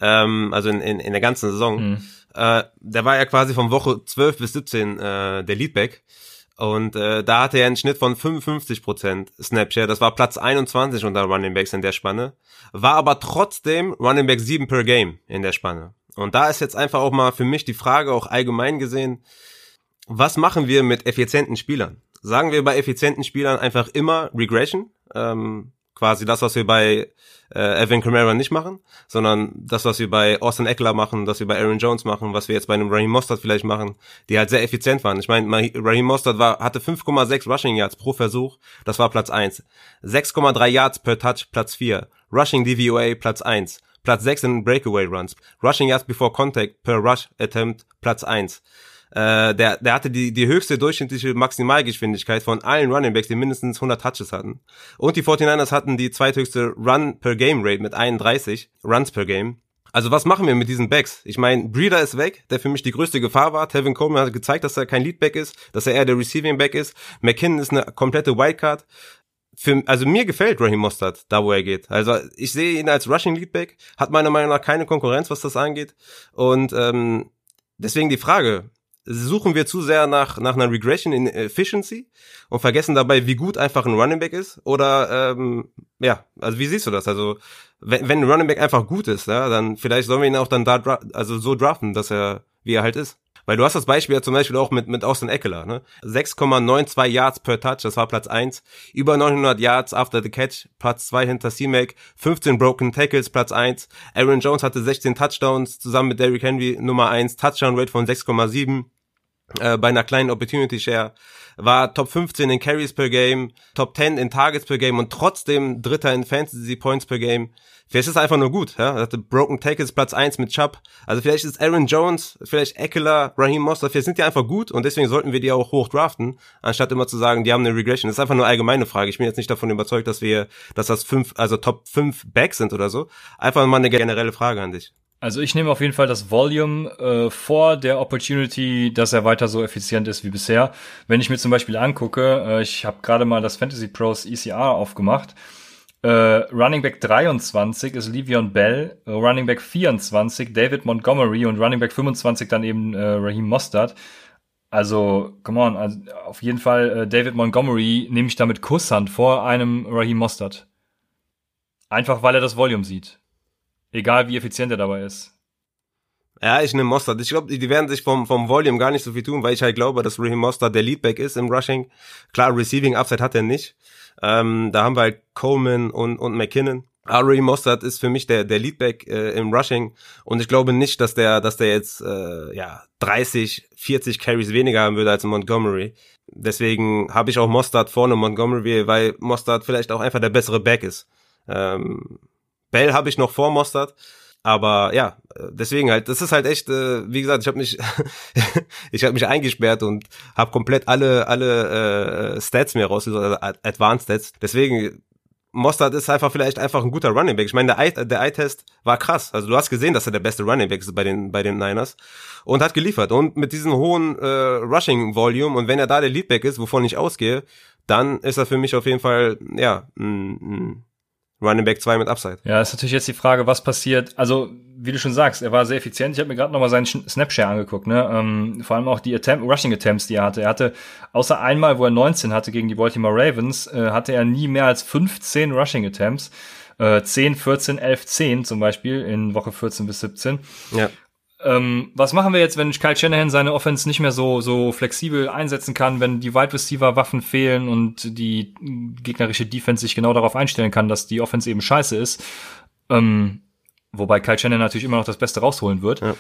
Ähm, also in, in, in der ganzen Saison. Mhm. Äh, der war ja quasi von Woche 12 bis 17 äh, der Leadback. Und äh, da hatte er einen Schnitt von 55% Snapshare. Das war Platz 21 unter Running Backs in der Spanne. War aber trotzdem Running Back 7 per Game in der Spanne. Und da ist jetzt einfach auch mal für mich die Frage, auch allgemein gesehen, was machen wir mit effizienten Spielern? Sagen wir bei effizienten Spielern einfach immer Regression? Ähm, quasi das, was wir bei äh, Evan Kamara nicht machen, sondern das, was wir bei Austin Eckler machen, das wir bei Aaron Jones machen, was wir jetzt bei einem Raheem Mostert vielleicht machen, die halt sehr effizient waren. Ich meine, Raheem Mostert war, hatte 5,6 Rushing Yards pro Versuch, das war Platz 1. 6,3 Yards per Touch, Platz 4. Rushing DVOA, Platz 1. Platz 6 in Breakaway Runs. Rushing Yards before Contact per Rush Attempt, Platz 1. Äh, der, der hatte die, die höchste durchschnittliche Maximalgeschwindigkeit von allen Running Backs, die mindestens 100 Touches hatten. Und die 49ers hatten die zweithöchste Run per Game Rate mit 31 Runs per Game. Also was machen wir mit diesen Backs? Ich meine, Breeder ist weg, der für mich die größte Gefahr war. Tevin Coleman hat gezeigt, dass er kein Leadback ist, dass er eher der Receiving Back ist. McKinnon ist eine komplette Wildcard. Für, also mir gefällt Raheem Mostert, da wo er geht. Also ich sehe ihn als Rushing Leadback, hat meiner Meinung nach keine Konkurrenz, was das angeht. Und ähm, deswegen die Frage, suchen wir zu sehr nach, nach einer Regression in Efficiency und vergessen dabei, wie gut einfach ein Running Back ist? Oder ähm, ja, also wie siehst du das? Also wenn, wenn ein Running Back einfach gut ist, ja, dann vielleicht sollen wir ihn auch dann da also so draften, dass er wie er halt ist. Weil du hast das Beispiel ja zum Beispiel auch mit, mit Austin Eckler, ne? 6,92 Yards per Touch, das war Platz 1. Über 900 Yards after the catch, Platz 2 hinter C-Mac. 15 broken tackles, Platz 1. Aaron Jones hatte 16 Touchdowns, zusammen mit Derrick Henry Nummer 1. Touchdown Rate von 6,7 äh, bei einer kleinen Opportunity Share, war Top 15 in Carries per Game, Top 10 in Targets per Game und trotzdem Dritter in Fantasy Points per Game. Vielleicht ist es einfach nur gut, ja. Er hatte Broken Tackles Platz 1 mit Chubb. Also vielleicht ist Aaron Jones, vielleicht Eckler, Raheem Mostert, vielleicht sind die einfach gut und deswegen sollten wir die auch hoch draften, anstatt immer zu sagen, die haben eine Regression. Das ist einfach nur eine allgemeine Frage. Ich bin jetzt nicht davon überzeugt, dass wir, dass das fünf, also Top 5 Backs sind oder so. Einfach mal eine generelle Frage an dich. Also ich nehme auf jeden Fall das Volume äh, vor der Opportunity, dass er weiter so effizient ist wie bisher. Wenn ich mir zum Beispiel angucke, äh, ich habe gerade mal das Fantasy Pros ECR aufgemacht. Äh, Running Back 23 ist Le'Veon Bell, äh, Running Back 24 David Montgomery und Running Back 25 dann eben äh, Raheem Mostert. Also, come on, also auf jeden Fall äh, David Montgomery nehme ich damit Kusshand vor einem Raheem Mostert. Einfach weil er das Volume sieht. Egal wie effizient er dabei ist. Ja, ich nehme Mostert. Ich glaube, die werden sich vom, vom Volume gar nicht so viel tun, weil ich halt glaube, dass Raheem Mostert der Leadback ist im Rushing. Klar, Receiving Upside hat er nicht. Ähm, da haben wir halt Coleman und, und McKinnon. Aber Raheem Mostert ist für mich der, der Leadback äh, im Rushing und ich glaube nicht, dass der, dass der jetzt äh, ja 30, 40 Carries weniger haben würde als Montgomery. Deswegen habe ich auch Mostert vorne Montgomery, weil Mostert vielleicht auch einfach der bessere Back ist. Ähm, Bell habe ich noch vor Mostert. Aber ja, deswegen halt, das ist halt echt, äh, wie gesagt, ich habe mich, (laughs) ich habe mich eingesperrt und habe komplett alle alle äh, Stats mir rausgesucht, also Advanced Stats. Deswegen Mostert ist einfach vielleicht einfach ein guter Running Back. Ich meine, der Eye, der Eye-Test war krass. Also du hast gesehen, dass er der beste Running Back ist bei den, bei den Niners und hat geliefert. Und mit diesem hohen äh, Rushing-Volume und wenn er da der Leadback ist, wovon ich ausgehe, dann ist er für mich auf jeden Fall, ja, ein, ein Running Back 2 mit Upside. Ja, ist natürlich jetzt die Frage, was passiert. Also, wie du schon sagst, er war sehr effizient. Ich habe mir gerade nochmal seinen Snapshare angeguckt, ne? Ähm, vor allem auch die Attempt, Rushing Attempts, die er hatte. Er hatte, außer einmal, wo er 19 hatte gegen die Baltimore Ravens, äh, hatte er nie mehr als 15 Rushing Attempts. Äh, 10, 14, 11, 10 zum Beispiel in Woche 14 bis 17. Ja. Ähm, was machen wir jetzt, wenn Kyle Shanahan seine Offense nicht mehr so, so flexibel einsetzen kann, wenn die Wide Receiver Waffen fehlen und die gegnerische Defense sich genau darauf einstellen kann, dass die Offense eben scheiße ist? Ähm, wobei Kyle Shanahan natürlich immer noch das Beste rausholen wird. Ja,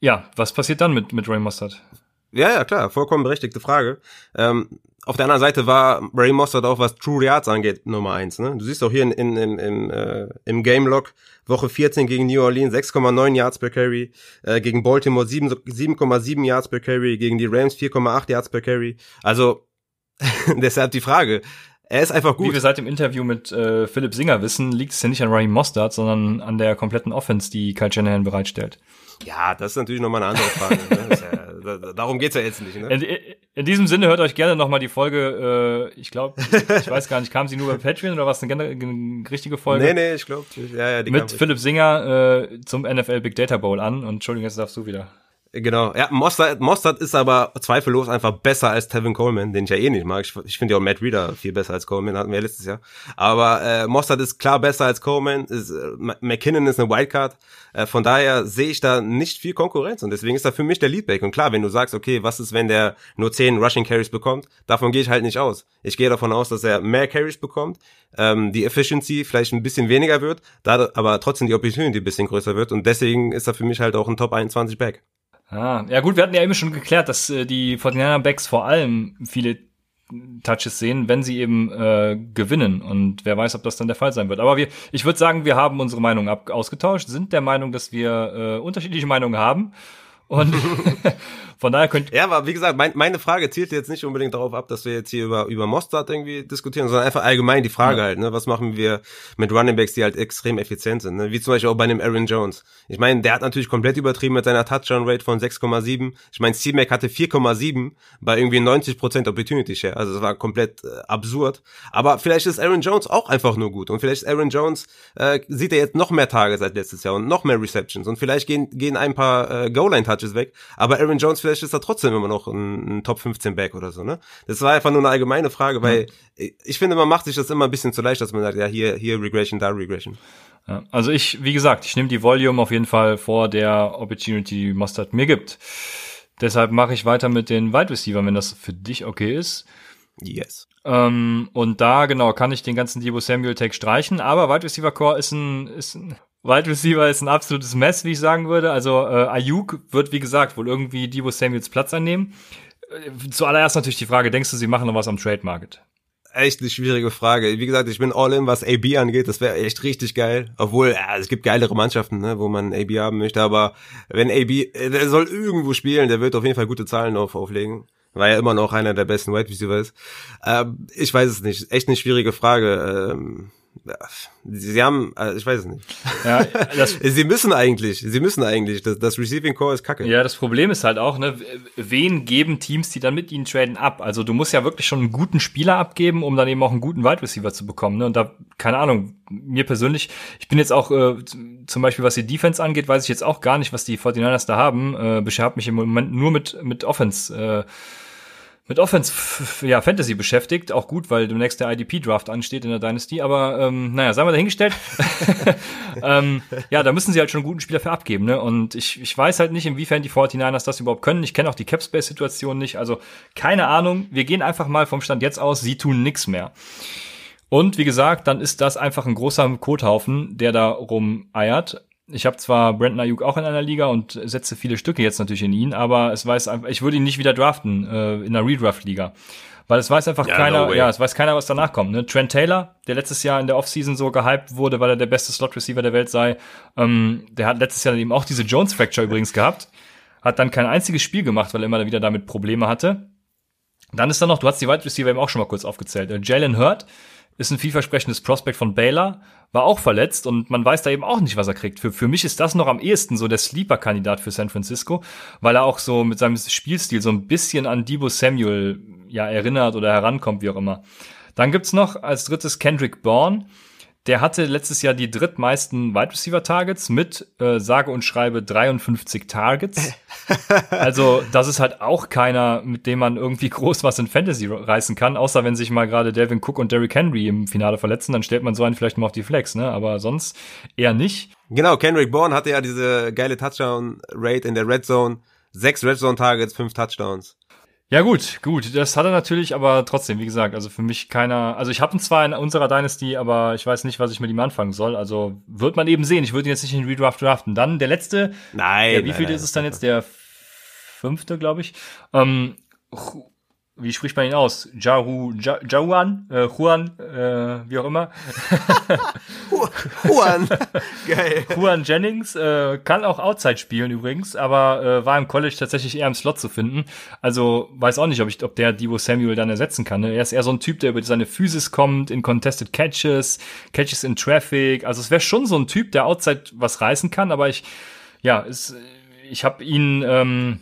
ja was passiert dann mit, mit Ray Mustard? Ja, ja, klar, vollkommen berechtigte Frage. Ähm, auf der anderen Seite war Ray Mostert auch, was True Yards angeht, Nummer eins. Ne? Du siehst auch hier in, in, in, in äh, im Game Log Woche 14 gegen New Orleans 6,9 Yards per Carry, äh, gegen Baltimore 7,7 Yards per Carry, gegen die Rams 4,8 Yards per Carry. Also (laughs) deshalb die Frage. Er ist einfach gut. Wie wir seit dem Interview mit äh, Philipp Singer wissen, liegt es ja nicht an Ray Mostert, sondern an der kompletten Offense, die Kyle Shanahan bereitstellt. Ja, das ist natürlich nochmal eine andere Frage. ne? Darum geht's ja jetzt nicht. Ne? In, in diesem Sinne hört euch gerne nochmal die Folge, äh, ich glaube, ich weiß gar nicht, kam sie nur bei Patreon oder was eine, eine richtige Folge? Nee, nee, ich glaube, ja, ja, die Mit Philipp Singer äh, zum NFL Big Data Bowl an und Entschuldigung, jetzt darfst du wieder. Genau, ja, Mostert, Mostert ist aber zweifellos einfach besser als Tevin Coleman, den ich ja eh nicht mag. Ich, ich finde ja auch Matt Reeder viel besser als Coleman, hatten wir ja letztes Jahr. Aber äh, Mostert ist klar besser als Coleman, ist, äh, McKinnon ist eine Wildcard. Äh, von daher sehe ich da nicht viel Konkurrenz und deswegen ist er für mich der Leadback. Und klar, wenn du sagst, okay, was ist, wenn der nur 10 Rushing Carries bekommt, davon gehe ich halt nicht aus. Ich gehe davon aus, dass er mehr Carries bekommt, ähm, die Efficiency vielleicht ein bisschen weniger wird, da aber trotzdem die Opportunity ein bisschen größer wird und deswegen ist er für mich halt auch ein Top 21 Back. Ah, ja gut, wir hatten ja eben schon geklärt, dass äh, die 49 Backs vor allem viele Touches sehen, wenn sie eben äh, gewinnen. Und wer weiß, ob das dann der Fall sein wird. Aber wir, ich würde sagen, wir haben unsere Meinung ab ausgetauscht, sind der Meinung, dass wir äh, unterschiedliche Meinungen haben und (laughs) (laughs) von daher könnt Ja, aber wie gesagt, mein, meine Frage zielt jetzt nicht unbedingt darauf ab, dass wir jetzt hier über, über Mostard irgendwie diskutieren, sondern einfach allgemein die Frage ja. halt, ne? Was machen wir mit Running Backs, die halt extrem effizient sind, ne? Wie zum Beispiel auch bei einem Aaron Jones. Ich meine, der hat natürlich komplett übertrieben mit seiner Touchdown-Rate von 6,7. Ich meine, C-Mac hatte 4,7 bei irgendwie 90% Opportunity Share. Also das war komplett äh, absurd. Aber vielleicht ist Aaron Jones auch einfach nur gut. Und vielleicht ist Aaron Jones, äh, sieht er jetzt noch mehr Tage seit letztes Jahr und noch mehr Receptions. Und vielleicht gehen, gehen ein paar äh, Goal-Line-Touches Touches weg. Aber Aaron Jones, vielleicht ist er trotzdem immer noch ein, ein Top 15 Back oder so, ne? Das war einfach nur eine allgemeine Frage, weil mhm. ich finde, man macht sich das immer ein bisschen zu leicht, dass man sagt, ja, hier, hier Regression, da Regression. Ja, also ich, wie gesagt, ich nehme die Volume auf jeden Fall vor der Opportunity, die Mustard mir gibt. Deshalb mache ich weiter mit den Wide Receiver, wenn das für dich okay ist. Yes. Ähm, und da, genau, kann ich den ganzen Debo Samuel Tag streichen, aber Wide Receiver Core ist ein, ist ein Wide Receiver ist ein absolutes Mess, wie ich sagen würde. Also äh, Ayuk wird, wie gesagt, wohl irgendwie Debo Samuels Platz einnehmen. Äh, zuallererst natürlich die Frage, denkst du, sie machen noch was am Trade Market? Echt eine schwierige Frage. Wie gesagt, ich bin all in, was AB angeht. Das wäre echt richtig geil. Obwohl, ja, es gibt geilere Mannschaften, ne, wo man AB haben möchte. Aber wenn AB, äh, der soll irgendwo spielen, der wird auf jeden Fall gute Zahlen auf, auflegen. Weil er immer noch einer der besten Wide Receiver ist. Ähm, ich weiß es nicht. Echt eine schwierige Frage. Ähm, Sie haben, also ich weiß es nicht. Ja, (laughs) sie müssen eigentlich, sie müssen eigentlich. Das, das Receiving Core ist kacke. Ja, das Problem ist halt auch, ne, wen geben Teams, die dann mit ihnen traden, ab? Also du musst ja wirklich schon einen guten Spieler abgeben, um dann eben auch einen guten Wide Receiver zu bekommen. Ne? Und da, keine Ahnung, mir persönlich, ich bin jetzt auch, äh, zum Beispiel was die Defense angeht, weiß ich jetzt auch gar nicht, was die 49ers da haben. Äh, beschäftigt mich im Moment nur mit, mit Offense. Äh, mit Offense ja, Fantasy beschäftigt. Auch gut, weil demnächst der IDP-Draft ansteht in der Dynasty. Aber ähm, naja, sagen wir dahingestellt. (laughs) ähm, ja, da müssen sie halt schon einen guten Spieler für abgeben. Ne? Und ich, ich weiß halt nicht, inwiefern die 49ers das überhaupt können. Ich kenne auch die Capspace-Situation nicht. Also keine Ahnung. Wir gehen einfach mal vom Stand jetzt aus. Sie tun nix mehr. Und wie gesagt, dann ist das einfach ein großer Kothaufen, der da rumeiert ich habe zwar Brandon Ayuk auch in einer Liga und setze viele Stücke jetzt natürlich in ihn, aber es weiß einfach, ich würde ihn nicht wieder draften äh, in einer Redraft-Liga. Weil es weiß einfach ja, keiner, no ja, es weiß keiner, was danach kommt. Ne? Trent Taylor, der letztes Jahr in der Offseason so gehypt wurde, weil er der beste Slot-Receiver der Welt sei, ähm, der hat letztes Jahr eben auch diese Jones-Fracture übrigens gehabt, hat dann kein einziges Spiel gemacht, weil er immer wieder damit Probleme hatte. Dann ist da noch, du hast die Wide Receiver eben auch schon mal kurz aufgezählt. Äh, Jalen Hurt ist ein vielversprechendes Prospect von Baylor, war auch verletzt und man weiß da eben auch nicht, was er kriegt. Für, für mich ist das noch am ehesten so der Sleeper-Kandidat für San Francisco, weil er auch so mit seinem Spielstil so ein bisschen an Debo Samuel ja erinnert oder herankommt, wie auch immer. Dann gibt's noch als drittes Kendrick Bourne der hatte letztes Jahr die drittmeisten Wide Receiver Targets mit äh, sage und schreibe 53 Targets. (laughs) also das ist halt auch keiner, mit dem man irgendwie groß was in Fantasy reißen kann, außer wenn sich mal gerade Devin Cook und Derrick Henry im Finale verletzen, dann stellt man so einen vielleicht mal auf die Flex, ne? Aber sonst eher nicht. Genau, Kendrick Bourne hatte ja diese geile Touchdown Rate in der Red Zone, sechs Red Zone Targets, fünf Touchdowns. Ja gut, gut, das hat er natürlich, aber trotzdem, wie gesagt, also für mich keiner, also ich habe ihn zwar in unserer Dynasty, aber ich weiß nicht, was ich mit ihm anfangen soll, also wird man eben sehen, ich würde ihn jetzt nicht in Redraft draften. Dann der letzte, nein, der, wie nein, viel nein, ist es dann jetzt, der fünfte, glaube ich, ähm, wie spricht man ihn aus? Jaru, ja, Jauan, äh, Juan, äh, wie auch immer. Juan, (laughs) geil. Juan Jennings äh, kann auch Outside spielen übrigens, aber äh, war im College tatsächlich eher im Slot zu finden. Also weiß auch nicht, ob ich, ob der Divo Samuel dann ersetzen kann. Ne? Er ist eher so ein Typ, der über seine Physis kommt, in Contested Catches, Catches in Traffic. Also es wäre schon so ein Typ, der Outside was reißen kann, aber ich, ja, ist, ich habe ihn, ähm,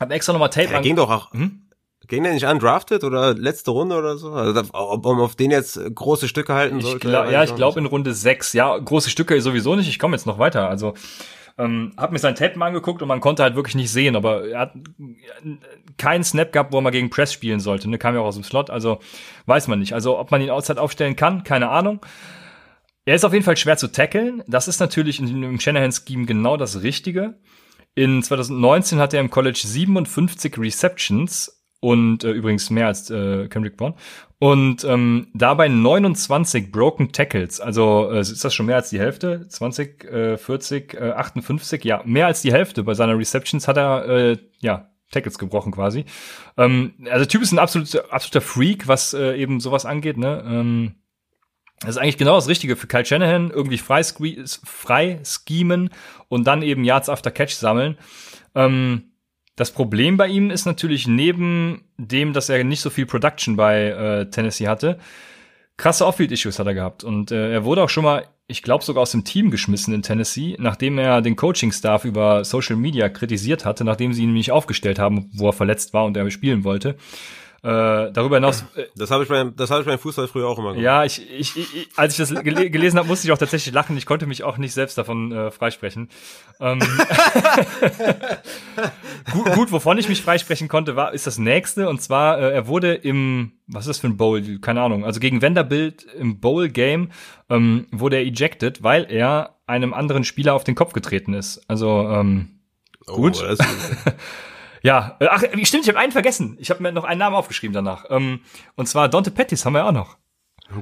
habe extra nochmal Tape. Er ging doch auch. Hm? Ging der nicht undrafted oder letzte Runde oder so? Also ob man auf den jetzt große Stücke halten sollte? Ich glaub, ja, ich glaube in Runde sechs. Ja, große Stücke sowieso nicht. Ich komme jetzt noch weiter. Also ähm, hab mir sein Tape mal angeguckt und man konnte halt wirklich nicht sehen, aber er hat keinen Snap gehabt, wo er mal gegen Press spielen sollte. Ne, kam ja auch aus dem Slot, also weiß man nicht. Also ob man ihn outside aufstellen kann, keine Ahnung. Er ist auf jeden Fall schwer zu tackeln. Das ist natürlich im Shanahan-Scheme genau das Richtige. In 2019 hat er im College 57 Receptions und äh, übrigens mehr als äh, Kendrick Bourne und ähm, dabei 29 Broken Tackles. Also äh, ist das schon mehr als die Hälfte? 20, äh, 40, äh, 58, ja, mehr als die Hälfte bei seiner Receptions hat er äh, ja Tackles gebrochen quasi. Ähm, also Typ ist ein absoluter absoluter Freak, was äh, eben sowas angeht, ne? Ähm, das ist eigentlich genau das Richtige für Kyle Shanahan, irgendwie frei, frei schemen und dann eben Yards after Catch sammeln. Ähm, das Problem bei ihm ist natürlich neben dem, dass er nicht so viel Production bei äh, Tennessee hatte, krasse Off-Field-Issues hat er gehabt. Und äh, er wurde auch schon mal, ich glaube, sogar aus dem Team geschmissen in Tennessee, nachdem er den Coaching-Staff über Social Media kritisiert hatte, nachdem sie ihn nicht aufgestellt haben, wo er verletzt war und er spielen wollte. Äh, darüber hinaus. Äh, das habe ich beim, das habe ich beim Fußball früher auch immer gemacht. Ja, ich, ich, ich als ich das gel gelesen habe, musste ich auch tatsächlich lachen. Ich konnte mich auch nicht selbst davon äh, freisprechen. Ähm, (laughs) gut, gut, wovon ich mich freisprechen konnte, war ist das nächste und zwar äh, er wurde im was ist das für ein Bowl? Keine Ahnung. Also gegen Vanderbilt im Bowl Game ähm, wurde er ejected, weil er einem anderen Spieler auf den Kopf getreten ist. Also ähm, oh, gut. (laughs) Ja, äh, ach, stimmt, ich habe einen vergessen. Ich habe mir noch einen Namen aufgeschrieben danach. Ähm, und zwar Dante Pettis haben wir auch noch.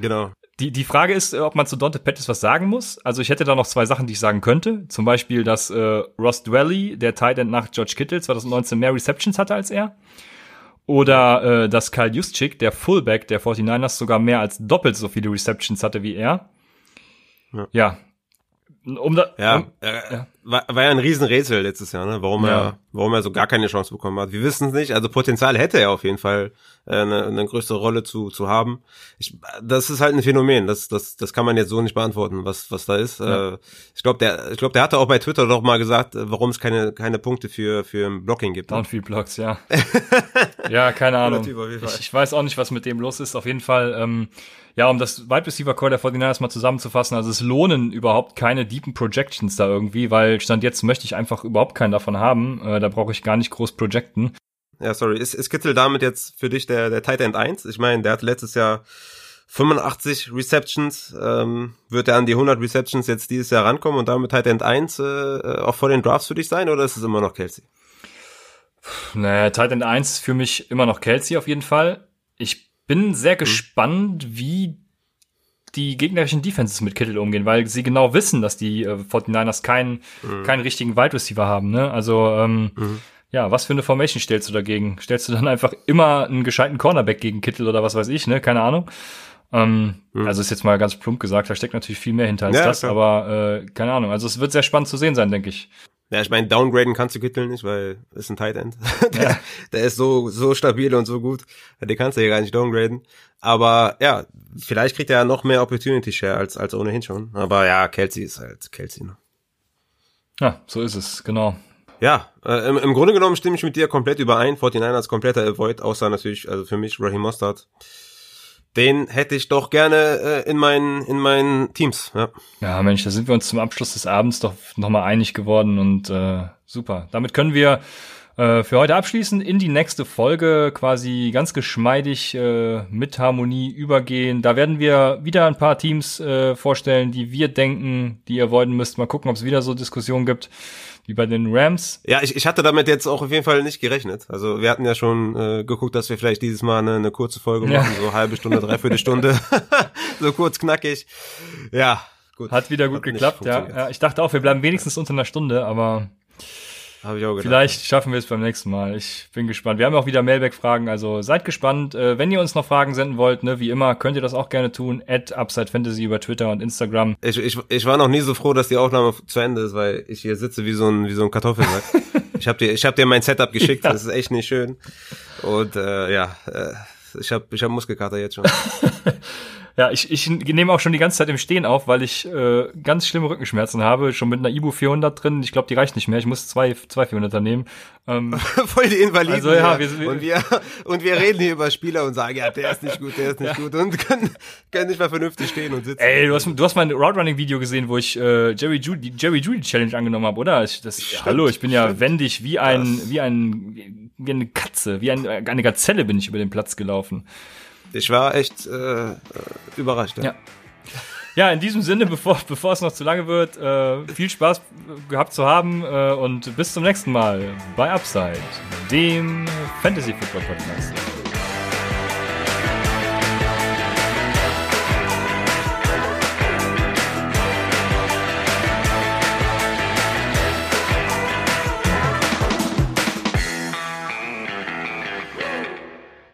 Genau. Die, die Frage ist, ob man zu Dante Pettis was sagen muss. Also ich hätte da noch zwei Sachen, die ich sagen könnte. Zum Beispiel, dass äh, Ross Dwelly, der Tight End nach George Kittle, 2019 mehr Receptions hatte als er. Oder äh, dass Kyle Juszczyk, der Fullback der 49ers, sogar mehr als doppelt so viele Receptions hatte wie er. Ja, ja um da, ja, um, äh, ja. War, war ja ein Riesenrätsel letztes Jahr, ne? warum ja. er, warum er so gar keine Chance bekommen hat. Wir wissen es nicht. Also Potenzial hätte er auf jeden Fall, äh, eine, eine größere Rolle zu, zu haben. Ich, das ist halt ein Phänomen. Das, das, das kann man jetzt so nicht beantworten, was, was da ist. Ja. Äh, ich glaube, der, ich glaube, der hatte auch bei Twitter doch mal gesagt, warum es keine, keine Punkte für, für Blocking gibt. Ne? Downfield Blocks, ja. (laughs) ja, keine Ahnung. Ich, ich weiß auch nicht, was mit dem los ist. Auf jeden Fall. Ähm, ja, um das Wide Receiver Core der 49ers mal zusammenzufassen, also es lohnen überhaupt keine deepen Projections da irgendwie, weil Stand jetzt möchte ich einfach überhaupt keinen davon haben. Äh, da brauche ich gar nicht groß projecten. Ja, sorry. Ist, ist Kittel damit jetzt für dich der, der Tight End 1? Ich meine, der hat letztes Jahr 85 Receptions. Ähm, wird er an die 100 Receptions jetzt dieses Jahr rankommen und damit Tight End 1 äh, auch vor den Drafts für dich sein oder ist es immer noch Kelsey? Naja, Tight End 1 für mich immer noch Kelsey auf jeden Fall. Ich bin sehr mhm. gespannt, wie die gegnerischen Defenses mit Kittel umgehen, weil sie genau wissen, dass die äh, 49ers keinen, mhm. keinen richtigen Wide Receiver haben. Ne? Also ähm, mhm. ja, was für eine Formation stellst du dagegen? Stellst du dann einfach immer einen gescheiten Cornerback gegen Kittel oder was weiß ich, ne? Keine Ahnung. Ähm, mhm. Also ist jetzt mal ganz plump gesagt, da steckt natürlich viel mehr hinter als ja, das, klar. aber äh, keine Ahnung. Also es wird sehr spannend zu sehen sein, denke ich. Ja, ich meine, downgraden kannst du Kittel nicht, weil ist ein Tight End. (laughs) der, ja. der ist so, so stabil und so gut. Den kannst du ja gar nicht downgraden. Aber ja, vielleicht kriegt er ja noch mehr Opportunity Share als, als ohnehin schon. Aber ja, Kelsey ist halt Kelsey. Ne? Ja, so ist es, genau. Ja, äh, im, im Grunde genommen stimme ich mit dir komplett überein. 49ers kompletter Avoid, außer natürlich, also für mich Raheem Mostert den hätte ich doch gerne äh, in meinen in meinen Teams. Ja. ja, Mensch, da sind wir uns zum Abschluss des Abends doch nochmal einig geworden und äh, super. Damit können wir äh, für heute abschließen, in die nächste Folge quasi ganz geschmeidig äh, mit Harmonie übergehen. Da werden wir wieder ein paar Teams äh, vorstellen, die wir denken, die ihr avoiden müsst. Mal gucken, ob es wieder so Diskussionen gibt wie bei den Rams. Ja, ich, ich hatte damit jetzt auch auf jeden Fall nicht gerechnet. Also wir hatten ja schon äh, geguckt, dass wir vielleicht dieses Mal eine, eine kurze Folge machen, ja. so halbe Stunde, dreiviertel Stunde, (laughs) so kurz knackig. Ja, gut. Hat wieder gut Hat geklappt, ja. ja. Ich dachte auch, wir bleiben wenigstens unter einer Stunde, aber habe ich auch gedacht. Vielleicht schaffen wir es beim nächsten Mal. Ich bin gespannt. Wir haben auch wieder Mailback-Fragen, also seid gespannt. Äh, wenn ihr uns noch Fragen senden wollt, ne, wie immer, könnt ihr das auch gerne tun. At Upside Fantasy über Twitter und Instagram. Ich, ich, ich war noch nie so froh, dass die Aufnahme zu Ende ist, weil ich hier sitze wie so ein, wie so ein Kartoffelsack. (laughs) ich habe dir, ich hab dir mein Setup geschickt, ja. das ist echt nicht schön. Und äh, ja, äh, ich habe ich hab Muskelkater jetzt schon. (laughs) Ja, ich, ich nehme auch schon die ganze Zeit im Stehen auf, weil ich äh, ganz schlimme Rückenschmerzen habe. Schon mit einer Ibu 400 drin. Ich glaube, die reicht nicht mehr. Ich muss zwei, zwei 400er nehmen. Ähm, (laughs) Voll die Invaliden. Also, ja, wir, wir, und, wir, und wir reden hier über Spieler und sagen, ja, der ist nicht gut, der ist nicht ja. gut. Und können, können nicht mal vernünftig stehen und sitzen. Ey, du hast, du hast mein Roadrunning-Video gesehen, wo ich äh, Jerry Judy, Jerry Judy Challenge angenommen habe, oder? Ich, das, stimmt, hallo, ich bin ja stimmt. wendig wie ein, wie ein, wie eine Katze, wie ein, eine Gazelle bin ich über den Platz gelaufen. Ich war echt äh, überrascht. Ja. ja. Ja, in diesem Sinne, bevor, (laughs) bevor es noch zu lange wird, äh, viel Spaß gehabt zu haben äh, und bis zum nächsten Mal bei Upside, dem Fantasy Football Podcast.